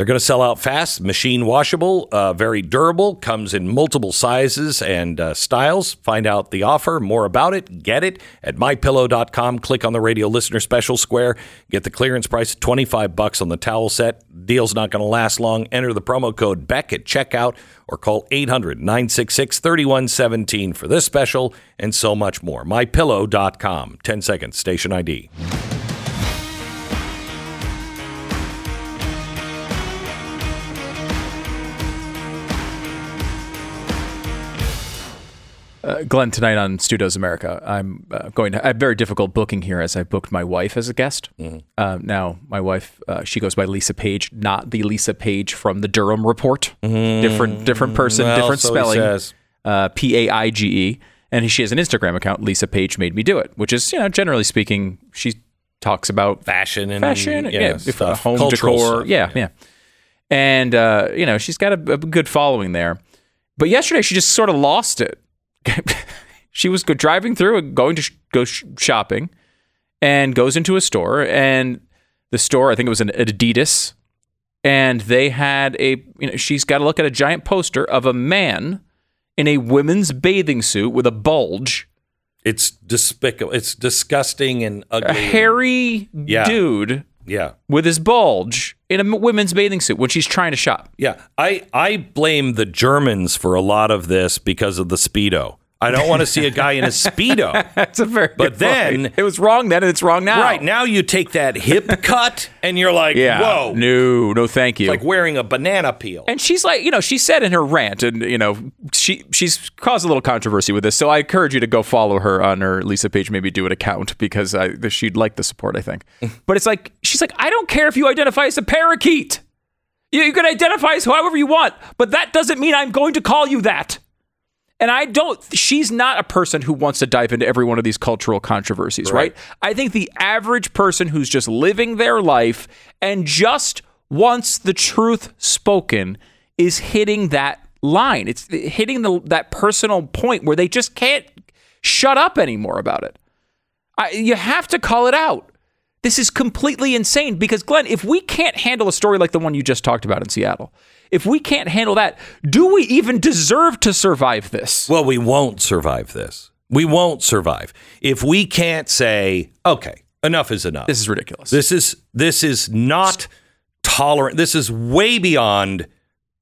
They're going to sell out fast, machine washable, uh, very durable, comes in multiple sizes and uh, styles. Find out the offer, more about it, get it at mypillow.com. Click on the radio listener special square, get the clearance price of 25 bucks on the towel set. Deal's not going to last long. Enter the promo code BECK at checkout or call 800-966-3117 for this special and so much more. mypillow.com. 10 seconds, station ID. Uh, Glenn, tonight on Stu Does America, I'm uh, going to. I have very difficult booking here as I booked my wife as a guest. Uh, now, my wife, uh, she goes by Lisa Page, not the Lisa Page from the Durham Report. Different, different person, Well, different so spelling. Uh, P A I G E, and she has an Instagram account. Lisa Page made me do it, which is, you know, generally speaking, she talks about Fashion and fashion, yeah, stuff, home cultural decor, stuff. yeah, yeah. And uh, you know, she's got a, a good following there. But yesterday, she just sort of lost it. she was driving through and going to sh- go sh- shopping, and goes into a store, and the store, I think it was an Adidas, and they had a, you know, she's got to look at a giant poster of a man in a women's bathing suit with a bulge. It's despicable. It's disgusting and ugly. A hairy Yeah. dude Yeah. with his bulge in a women's bathing suit when she's trying to shop. Yeah, I I blame the Germans for a lot of this because of the speedo. I don't want to see a guy in a speedo. That's a very But then point. it was wrong then and it's wrong now. Right now, you take that hip cut, and you're like, Yeah. "Whoa!" No, no, thank you. It's like wearing a banana peel. And she's like, you know, she said in her rant, and you know, she she's caused a little controversy with this. So I encourage you to go follow her on her Lisa page, maybe do an account because I, she'd like the support. I think. but it's like she's like, I don't care if you identify as a parakeet. You, you can identify as however you want, but that doesn't mean I'm going to call you that. And I don't, she's not a person who wants to dive into every one of these cultural controversies, right? I think the average person who's just living their life and just wants the truth spoken is hitting that line. It's hitting the, that personal point where they just can't shut up anymore about it. I, you have to call it out. This is completely insane because, Glenn, if we can't handle a story like the one you just talked about in Seattle, if we can't handle that, do we even deserve to survive this? Well, we won't survive this. We won't survive if we can't say, "Okay, enough is enough." This is ridiculous. This is this is not tolerant. This is way beyond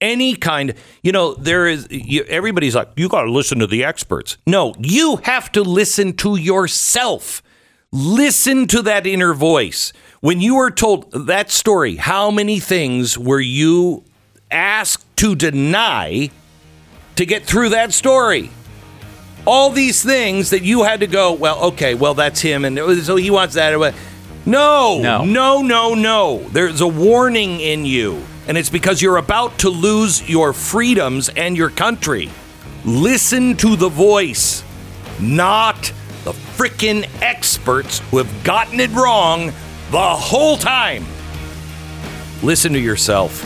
any kind. You know, there is you, everybody's like, "You got to listen to the experts." No, you have to listen to yourself. Listen to that inner voice. When you were told that story, how many things were you asked to deny to get through that story? All these things that you had to go, well, okay, well, that's him, and so he wants that. No, no, no, no, no. There's a warning in you, and it's because you're about to lose your freedoms and your country. Listen to the voice, not the frickin' experts who have gotten it wrong the whole time. Listen to yourself.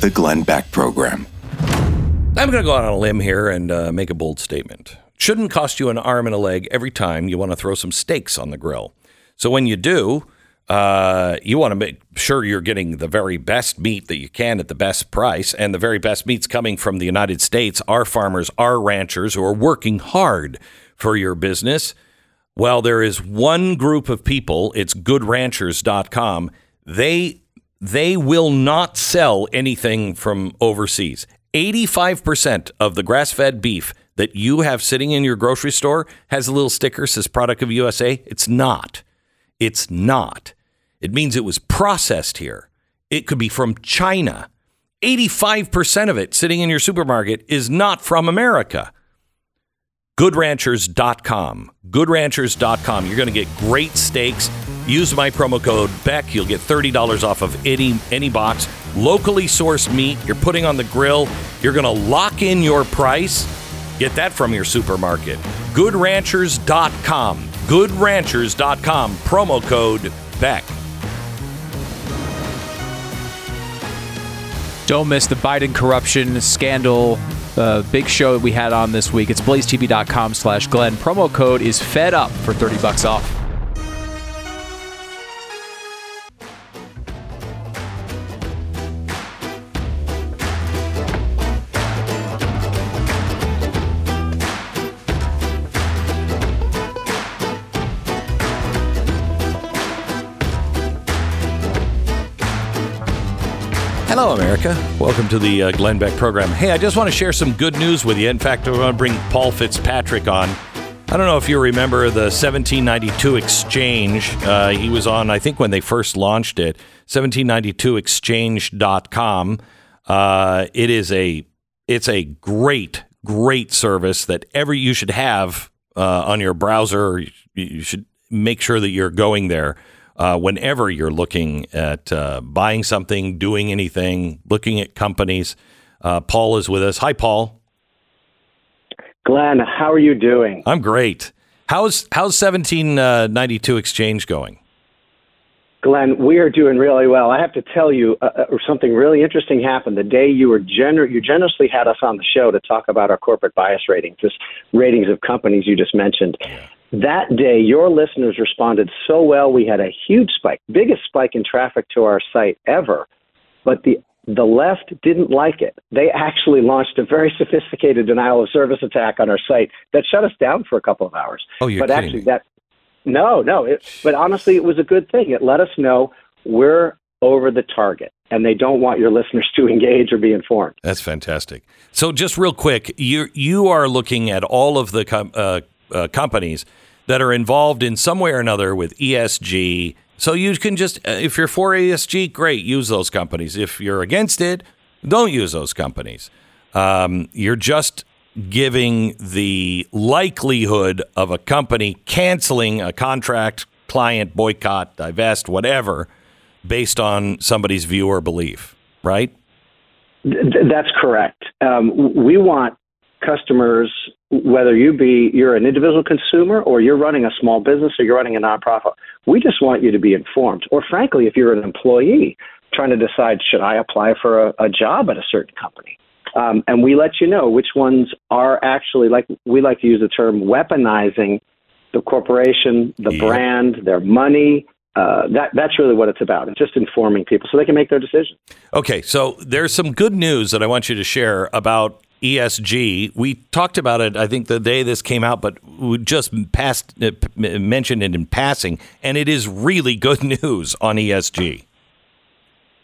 The Glenn Beck Program. I'm going to go out on a limb here and uh, make a bold statement. Shouldn't cost you an arm and a leg every time you want to throw some steaks on the grill. So when you do, uh, you want to make sure you're getting the very best meat that you can at the best price, and the very best meat's coming from the United States. Our farmers, our ranchers who are working hard for your business. Well, there is one group of people. It's GoodRanchers.com. They they will not sell anything from overseas. 85% of the grass fed beef that you have sitting in your grocery store has a little sticker says product of USA. It's not. It's not. It means it was processed here. It could be from China. 85% of it sitting in your supermarket is not from America. GoodRanchers.com. GoodRanchers.com. You're going to get great steaks. Use my promo code Beck. You'll get $30 off of any any box. Locally sourced meat you're putting on the grill. You're going to lock in your price. Get that from your supermarket. GoodRanchers.com. GoodRanchers.com. Promo code Beck. Don't miss the Biden corruption scandal. Uh, big show that we had on this week. It's blazetv.com slash Glenn. Promo code is fed up for 30 bucks off. Hello, America. Welcome to the uh, Glenn Beck program. Hey, I just want to share some good news with you. In fact, I want to bring Paul Fitzpatrick on. I don't know if you remember the 1792 exchange. Uh, he was on, I think, when they first launched it, 1792exchange.com. Uh, it is a it's a great, great service that every you should have uh, on your browser. You should make sure that you're going there uh, whenever you're looking at uh, buying something, doing anything, looking at companies. Uh, Paul is with us. Hi, Paul. Glenn, how are you doing? I'm great. How's how's 1792 Exchange going? Glenn, we are doing really well. I have to tell you, uh, uh, something really interesting happened the day you were gener- you generously had us on the show to talk about our corporate bias ratings, just ratings of companies you just mentioned. That day, your listeners responded so well. We had a huge spike, biggest spike in traffic to our site ever. But the the left didn't like it. They actually launched a very sophisticated denial of service attack on our site that shut us down for a couple of hours. Oh, you're but kidding actually, me. that no, no. It, but honestly, it was a good thing. It let us know we're over the target. and they don't want your listeners to engage or be informed. That's fantastic. So, just real quick, you you are looking at all of the com- uh, uh, companies that are involved in some way or another with ESG. So you can just, uh, if you're for ESG, great, use those companies. If you're against it, don't use those companies. Um, you're just giving the likelihood of a company canceling a contract, client boycott, divest, whatever, based on somebody's view or belief, right? That's correct. Um, we want customers, whether you be you're an individual consumer or you're running a small business or you're running a nonprofit, we just want you to be informed. Or frankly, if you're an employee trying to decide should I apply for a, a job at a certain company, um, and we let you know which ones are actually like we like to use the term weaponizing the corporation, the yeah. brand, their money, uh, that that's really what it's about. It's just informing people so they can make their decision. Okay, so there's some good news that I want you to share about ESG. We talked about it, I think, the day this came out, but we just passed uh, mentioned it in passing, and it is really good news on ESG.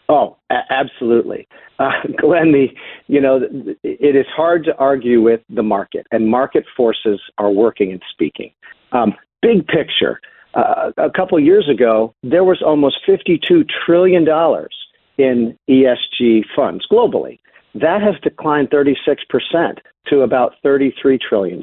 Oh, a- absolutely, uh, Glenn. The you know it is hard to argue with the market, and market forces are working and speaking. Um, big picture. Uh, a couple years ago, there was almost $52 trillion in ESG funds globally. That has declined 36% to about $33 trillion.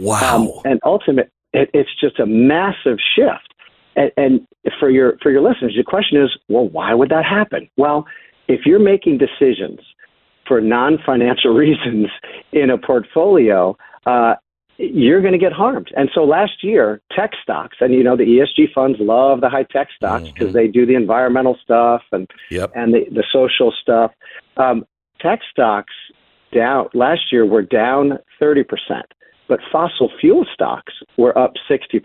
Wow. Um, and ultimate, it, it's just a massive shift. And, and for your for your listeners, the question is, well, why would that happen? Well, if you're making decisions for non-financial reasons in a portfolio, uh, you're going to get harmed. And so last year, tech stocks, and you know the ESG funds love the high tech stocks because mm-hmm. they do the environmental stuff and yep. and the, the social stuff. Um, tech stocks down last year were down 30%, but fossil fuel stocks were up 60%.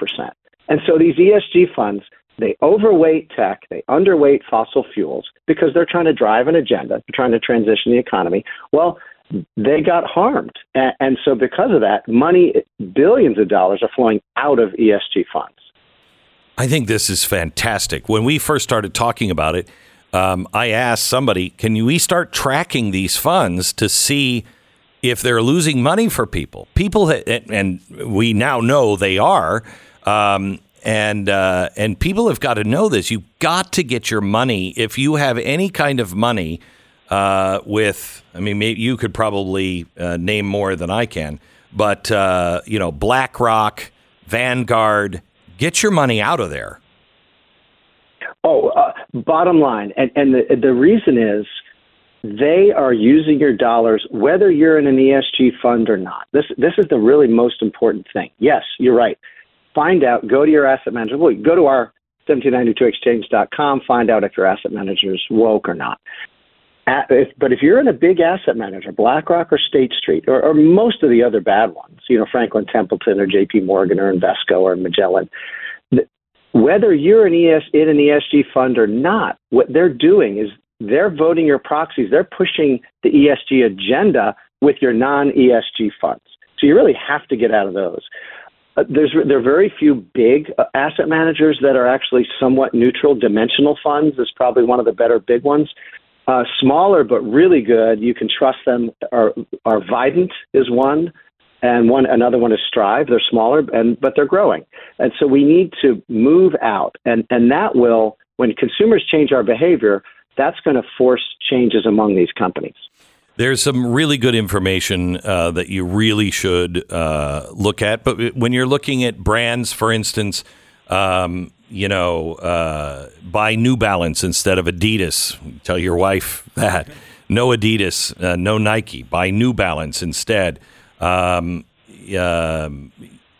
And so these ESG funds, they overweight tech, they underweight fossil fuels because they're trying to drive an agenda, they're trying to transition the economy. Well, they got harmed. And, and so because of that, money, billions of dollars are flowing out of ESG funds. I think this is fantastic. When we first started talking about it, um, I asked somebody, can we start tracking these funds to see if they're losing money for people? People, and we now know they are. Um, and uh, and people have got to know this. You've got to get your money. If you have any kind of money uh, with, I mean, you could probably uh, name more than I can, but uh, you know, BlackRock, Vanguard, get your money out of there. Oh, uh, bottom line, and, and the, the reason is they are using your dollars whether you're in an ESG fund or not. This this is the really most important thing. Yes, you're right. Find out. Go to your asset manager. Well, go to our 1792exchange.com. Find out if your asset manager is woke or not. At, if, but if you're in a big asset manager, BlackRock or State Street, or, or most of the other bad ones, you know Franklin Templeton or J.P. Morgan or Invesco or Magellan, whether you're an ES, in an ESG fund or not, what they're doing is they're voting your proxies. They're pushing the ESG agenda with your non-ESG funds. So you really have to get out of those. Uh, there's there are very few big uh, asset managers that are actually somewhat neutral. Dimensional funds is probably one of the better big ones. Uh, smaller but really good. You can trust them. Are, are Vident is one and one another one is Strive. They're smaller, and but they're growing, and so we need to move out, and and that will when consumers change our behavior, that's going to force changes among these companies. There's some really good information uh, that you really should uh, look at, but when you're looking at brands, for instance. Um, you know, uh, buy New Balance instead of Adidas. Tell your wife that. No Adidas, uh, no Nike. Buy New Balance instead. Um, uh,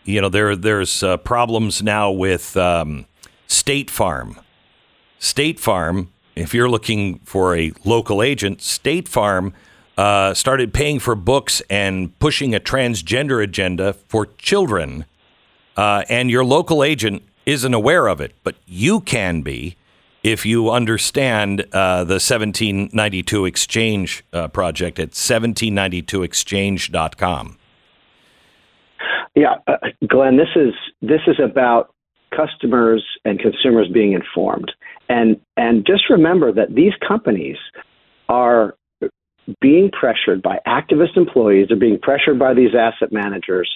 you know, there there's uh, problems now with um, State Farm. State Farm, if you're looking for a local agent, State Farm uh, started paying for books and pushing a transgender agenda for children. Uh, and your local agent isn't aware of it, but you can be if you understand uh, the 1792 Exchange uh, project at 1792exchange.com. Yeah, uh, Glenn, this is this is about customers and consumers being informed. And and just remember that these companies are being pressured by activist employees, they're being pressured by these asset managers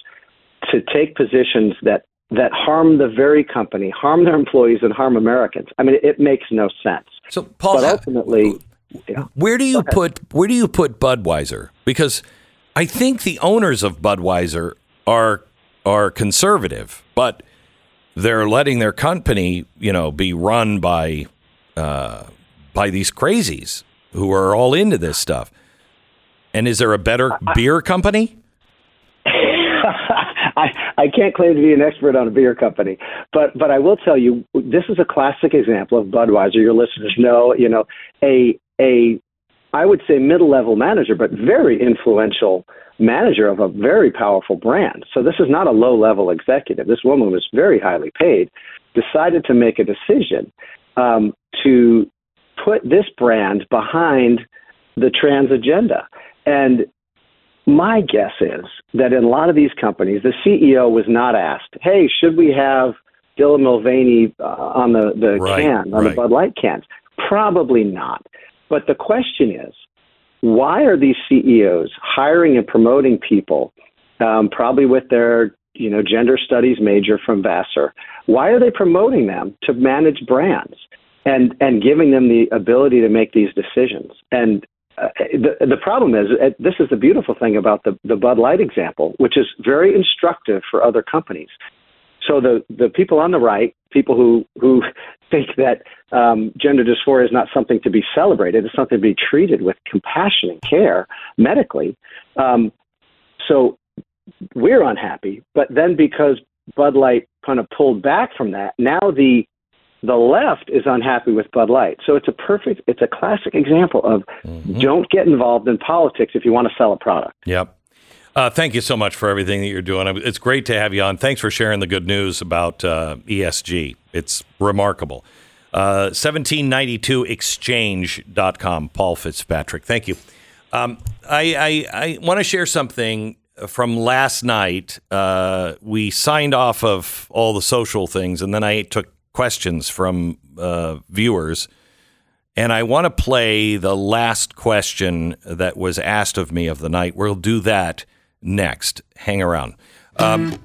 to take positions that that harm the very company, harm their employees, and harm Americans. I mean, it makes no sense. So, Paul, but ultimately, where do you put where do you put Budweiser? Because I think the owners of Budweiser are are conservative, but they're letting their company, you know, be run by uh, by these crazies who are all into this stuff. And is there a better beer company? I, I can't claim to be an expert on a beer company, but but I will tell you this is a classic example of Budweiser. Your listeners know, you know, a a I would say middle level manager, but very influential manager of a very powerful brand. So this is not a low level executive. This woman was very highly paid, decided to make a decision um, to put this brand behind the trans agenda. And my guess is that in a lot of these companies, the CEO was not asked, "Hey, should we have Dylan Mulvaney uh, on the the Right, can on right. the Bud Light cans?" Probably not. But the question is, why are these CEOs hiring and promoting people, um, probably with their you know gender studies major from Vassar? Why are they promoting them to manage brands and and giving them the ability to make these decisions? And uh, the the problem is uh, this is the beautiful thing about the the Bud Light example, which is very instructive for other companies. So the the people on the right, people who who think that um, gender dysphoria is not something to be celebrated, it's something to be treated with compassion and care medically. Um, so we're unhappy, but then because Bud Light kind of pulled back from that, now the the left is unhappy with Bud Light. So it's a perfect, it's a classic example of don't get involved in politics if you want to sell a product. Yep. Uh, thank you so much for everything that you're doing. It's great to have you on. Thanks for sharing the good news about uh, ESG. It's remarkable. Uh, 1792exchange.com, Paul Fitzpatrick. Thank you. Um, I, I, I want to share something from last night. Uh, we signed off of all the social things, and then I took questions from uh, viewers. And I want to play the last question that was asked of me of the night. We'll do that next. Hang around. Um,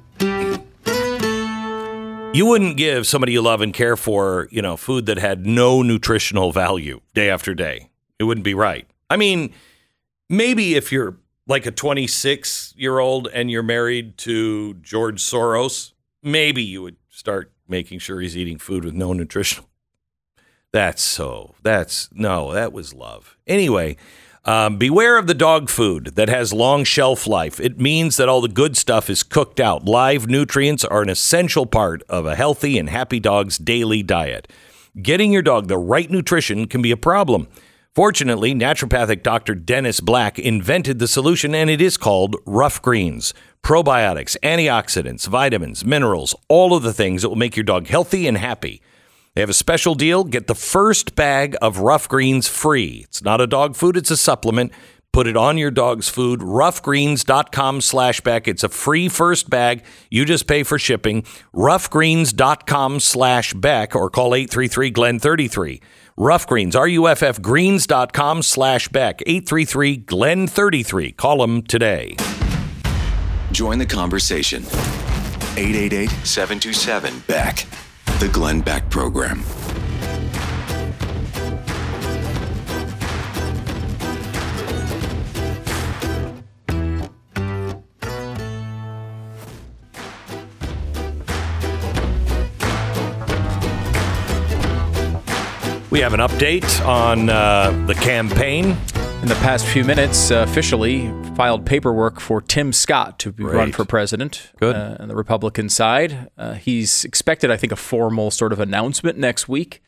you wouldn't give somebody you love and care for, you know, food that had no nutritional value day after day. It wouldn't be right. I mean, maybe if you're like a 26 year old and you're married to George Soros, maybe you would start making sure he's eating food with no nutritional. That's so. That's no, that was love. Anyway, um, beware of the dog food that has long shelf life. It means that all the good stuff is cooked out. Live nutrients are an essential part of a healthy and happy dog's daily diet. Getting your dog the right nutrition can be a problem. Fortunately, naturopathic Dr. Dennis Black invented the solution, and it is called Ruff Greens. Probiotics, antioxidants, vitamins, minerals, all of the things that will make your dog healthy and happy. They have a special deal. Get the first bag of Ruff Greens free. It's not a dog food, it's a supplement. Put it on your dog's food. Ruffgreens.com slash Beck. It's a free first bag. You just pay for shipping. Ruffgreens.com slash Beck or call 833 Glen 33. Ruff Greens, R-U-F-F greens.com slash Beck. 833 Glen 33. Call them today. Join the conversation. 888 727 Beck. The Glenn Beck Program. We have an update on uh, the campaign. In the past few minutes, uh, officially filed paperwork for Tim Scott to be run for president. Good. Uh, on the Republican side, uh, he's expected, I think, a formal sort of announcement next week,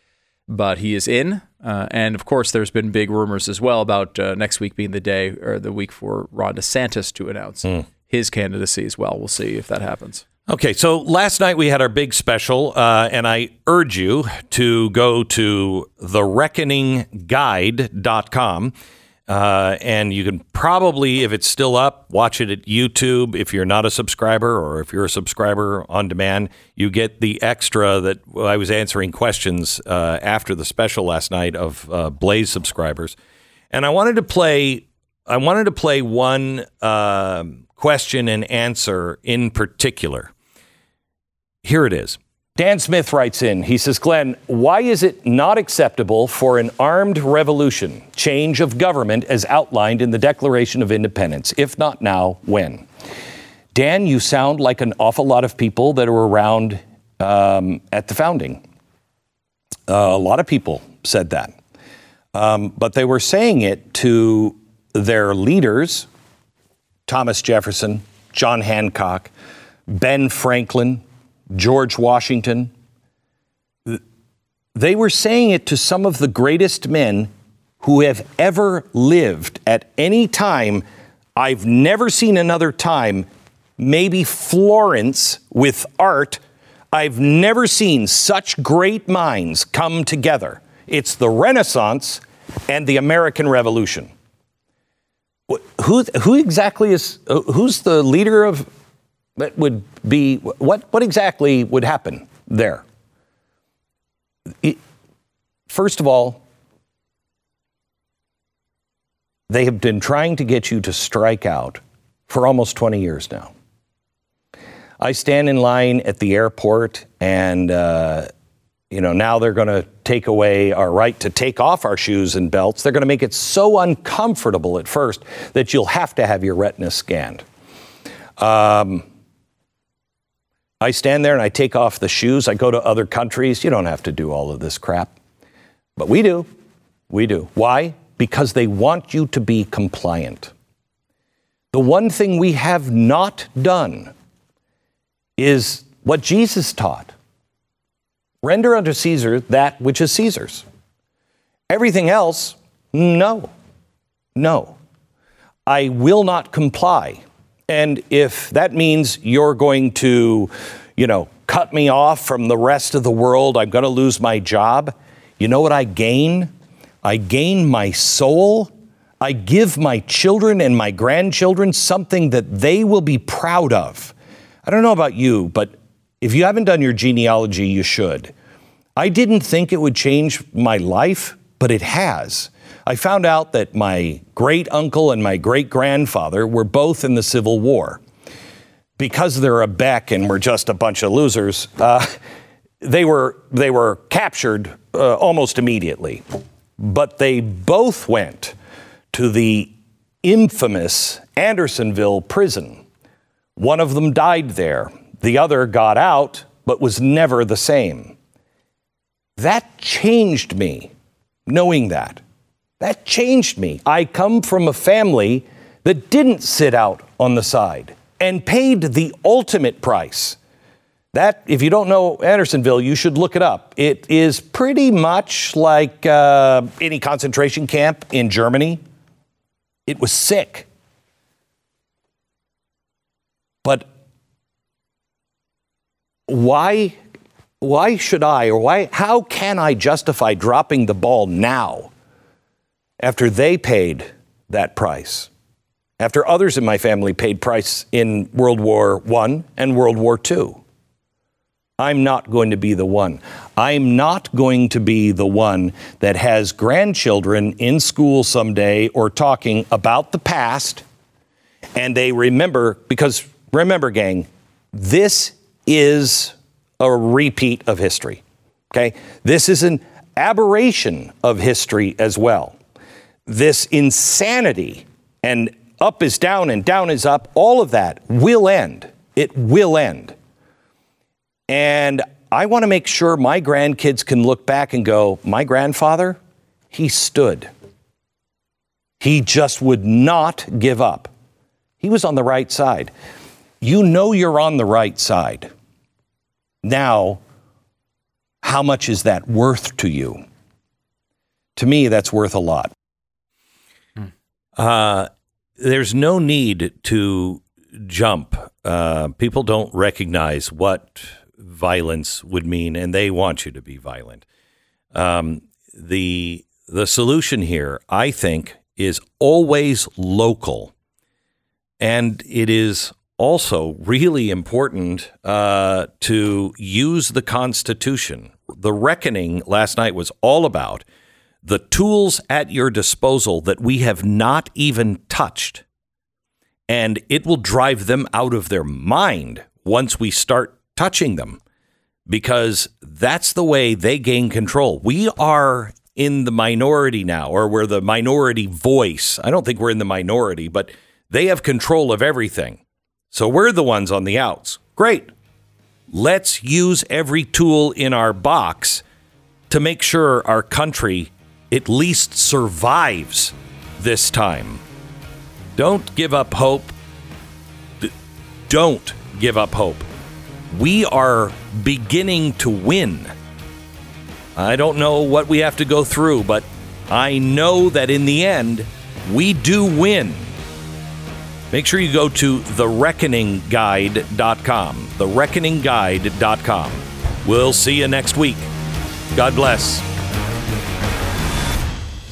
but he is in. Uh, and of course, there's been big rumors as well about uh, next week being the day or the week for Ron DeSantis to announce his candidacy as well. We'll see if that happens. Okay, so last night we had our big special, uh, and I urge you to go to thereckoningguide.com. Uh, and you can probably, if it's still up, watch it at YouTube. If you're not a subscriber or if you're a subscriber on demand, you get the extra that well, I was answering questions uh, after the special last night of uh, Blaze subscribers. And I wanted to play, I wanted to play one uh, question and answer in particular. Here it is. Dan Smith writes in, he says, Glenn, why is it not acceptable for an armed revolution, change of government as outlined in the Declaration of Independence? If not now, when? Dan, you sound like an awful lot of people that were around um, at the founding. Uh, a lot of people said that. Um, but they were saying it to their leaders Thomas Jefferson, John Hancock, Ben Franklin, George Washington. They were saying it to some of the greatest men who have ever lived at any time. I've never seen another time, maybe Florence with art. I've never seen such great minds come together. It's the Renaissance and the American Revolution. Who, who exactly is, who's the leader of that would be what what exactly would happen there? First of all, they have been trying to get you to strike out for almost 20 years now. I stand in line at the airport, and uh, you know now they're going to take away our right to take off our shoes and belts. They're going to make it so uncomfortable at first that you'll have to have your retina scanned. Um, I stand there and I take off the shoes. I go to other countries. You don't have to do all of this crap. But we do. We do. Why? Because they want you to be compliant. The one thing we have not done is what Jesus taught render unto Caesar that which is Caesar's. Everything else, no. No. I will not comply. And if that means you're going to, you know, cut me off from the rest of the world, I'm going to lose my job, you know what I gain? I gain my soul. I give my children and my grandchildren something that they will be proud of. I don't know about you, but if you haven't done your genealogy, you should. I didn't think it would change my life, but it has. I found out that my great uncle and my great grandfather were both in the Civil War. Because they're a Beck and we're just a bunch of losers, uh, they, were, they were captured uh, almost immediately. But they both went to the infamous Andersonville prison. One of them died there, the other got out, but was never the same. That changed me, knowing that. That changed me. I come from a family that didn't sit out on the side and paid the ultimate price. That, if you don't know Andersonville, you should look it up. It is pretty much like uh, any concentration camp in Germany. It was sick. But why, why should I, or why, how can I justify dropping the ball now? After they paid that price, after others in my family paid price in World War I and World War II. I'm not going to be the one. I'm not going to be the one that has grandchildren in school someday or talking about the past and they remember, because remember, gang, this is a repeat of history. Okay? This is an aberration of history as well this insanity and up is down and down is up, all of that will end. It will end. And I want to make sure my grandkids can look back and go, my grandfather, he stood. He just would not give up. He was on the right side. You know you're on the right side. Now, how much is that worth to you? To me, that's worth a lot. Uh, there's no need to jump. Uh, people don't recognize what violence would mean, and they want you to be violent. Um, the the solution here, I think, is always local. And it is also really important uh, to use the Constitution. The reckoning last night was all about the tools at your disposal that we have not even touched. And it will drive them out of their mind once we start touching them because that's the way they gain control. We are in the minority now, or we're the minority voice. I don't think we're in the minority, but they have control of everything. So we're the ones on the outs. Great. Let's use every tool in our box to make sure our country at least survives this time. Don't give up hope. Don't give up hope. We are beginning to win. I don't know what we have to go through, but I know that in the end, we do win. Make sure you go to thereckoningguide.com. Thereckoningguide.com. We'll see you next week. God bless.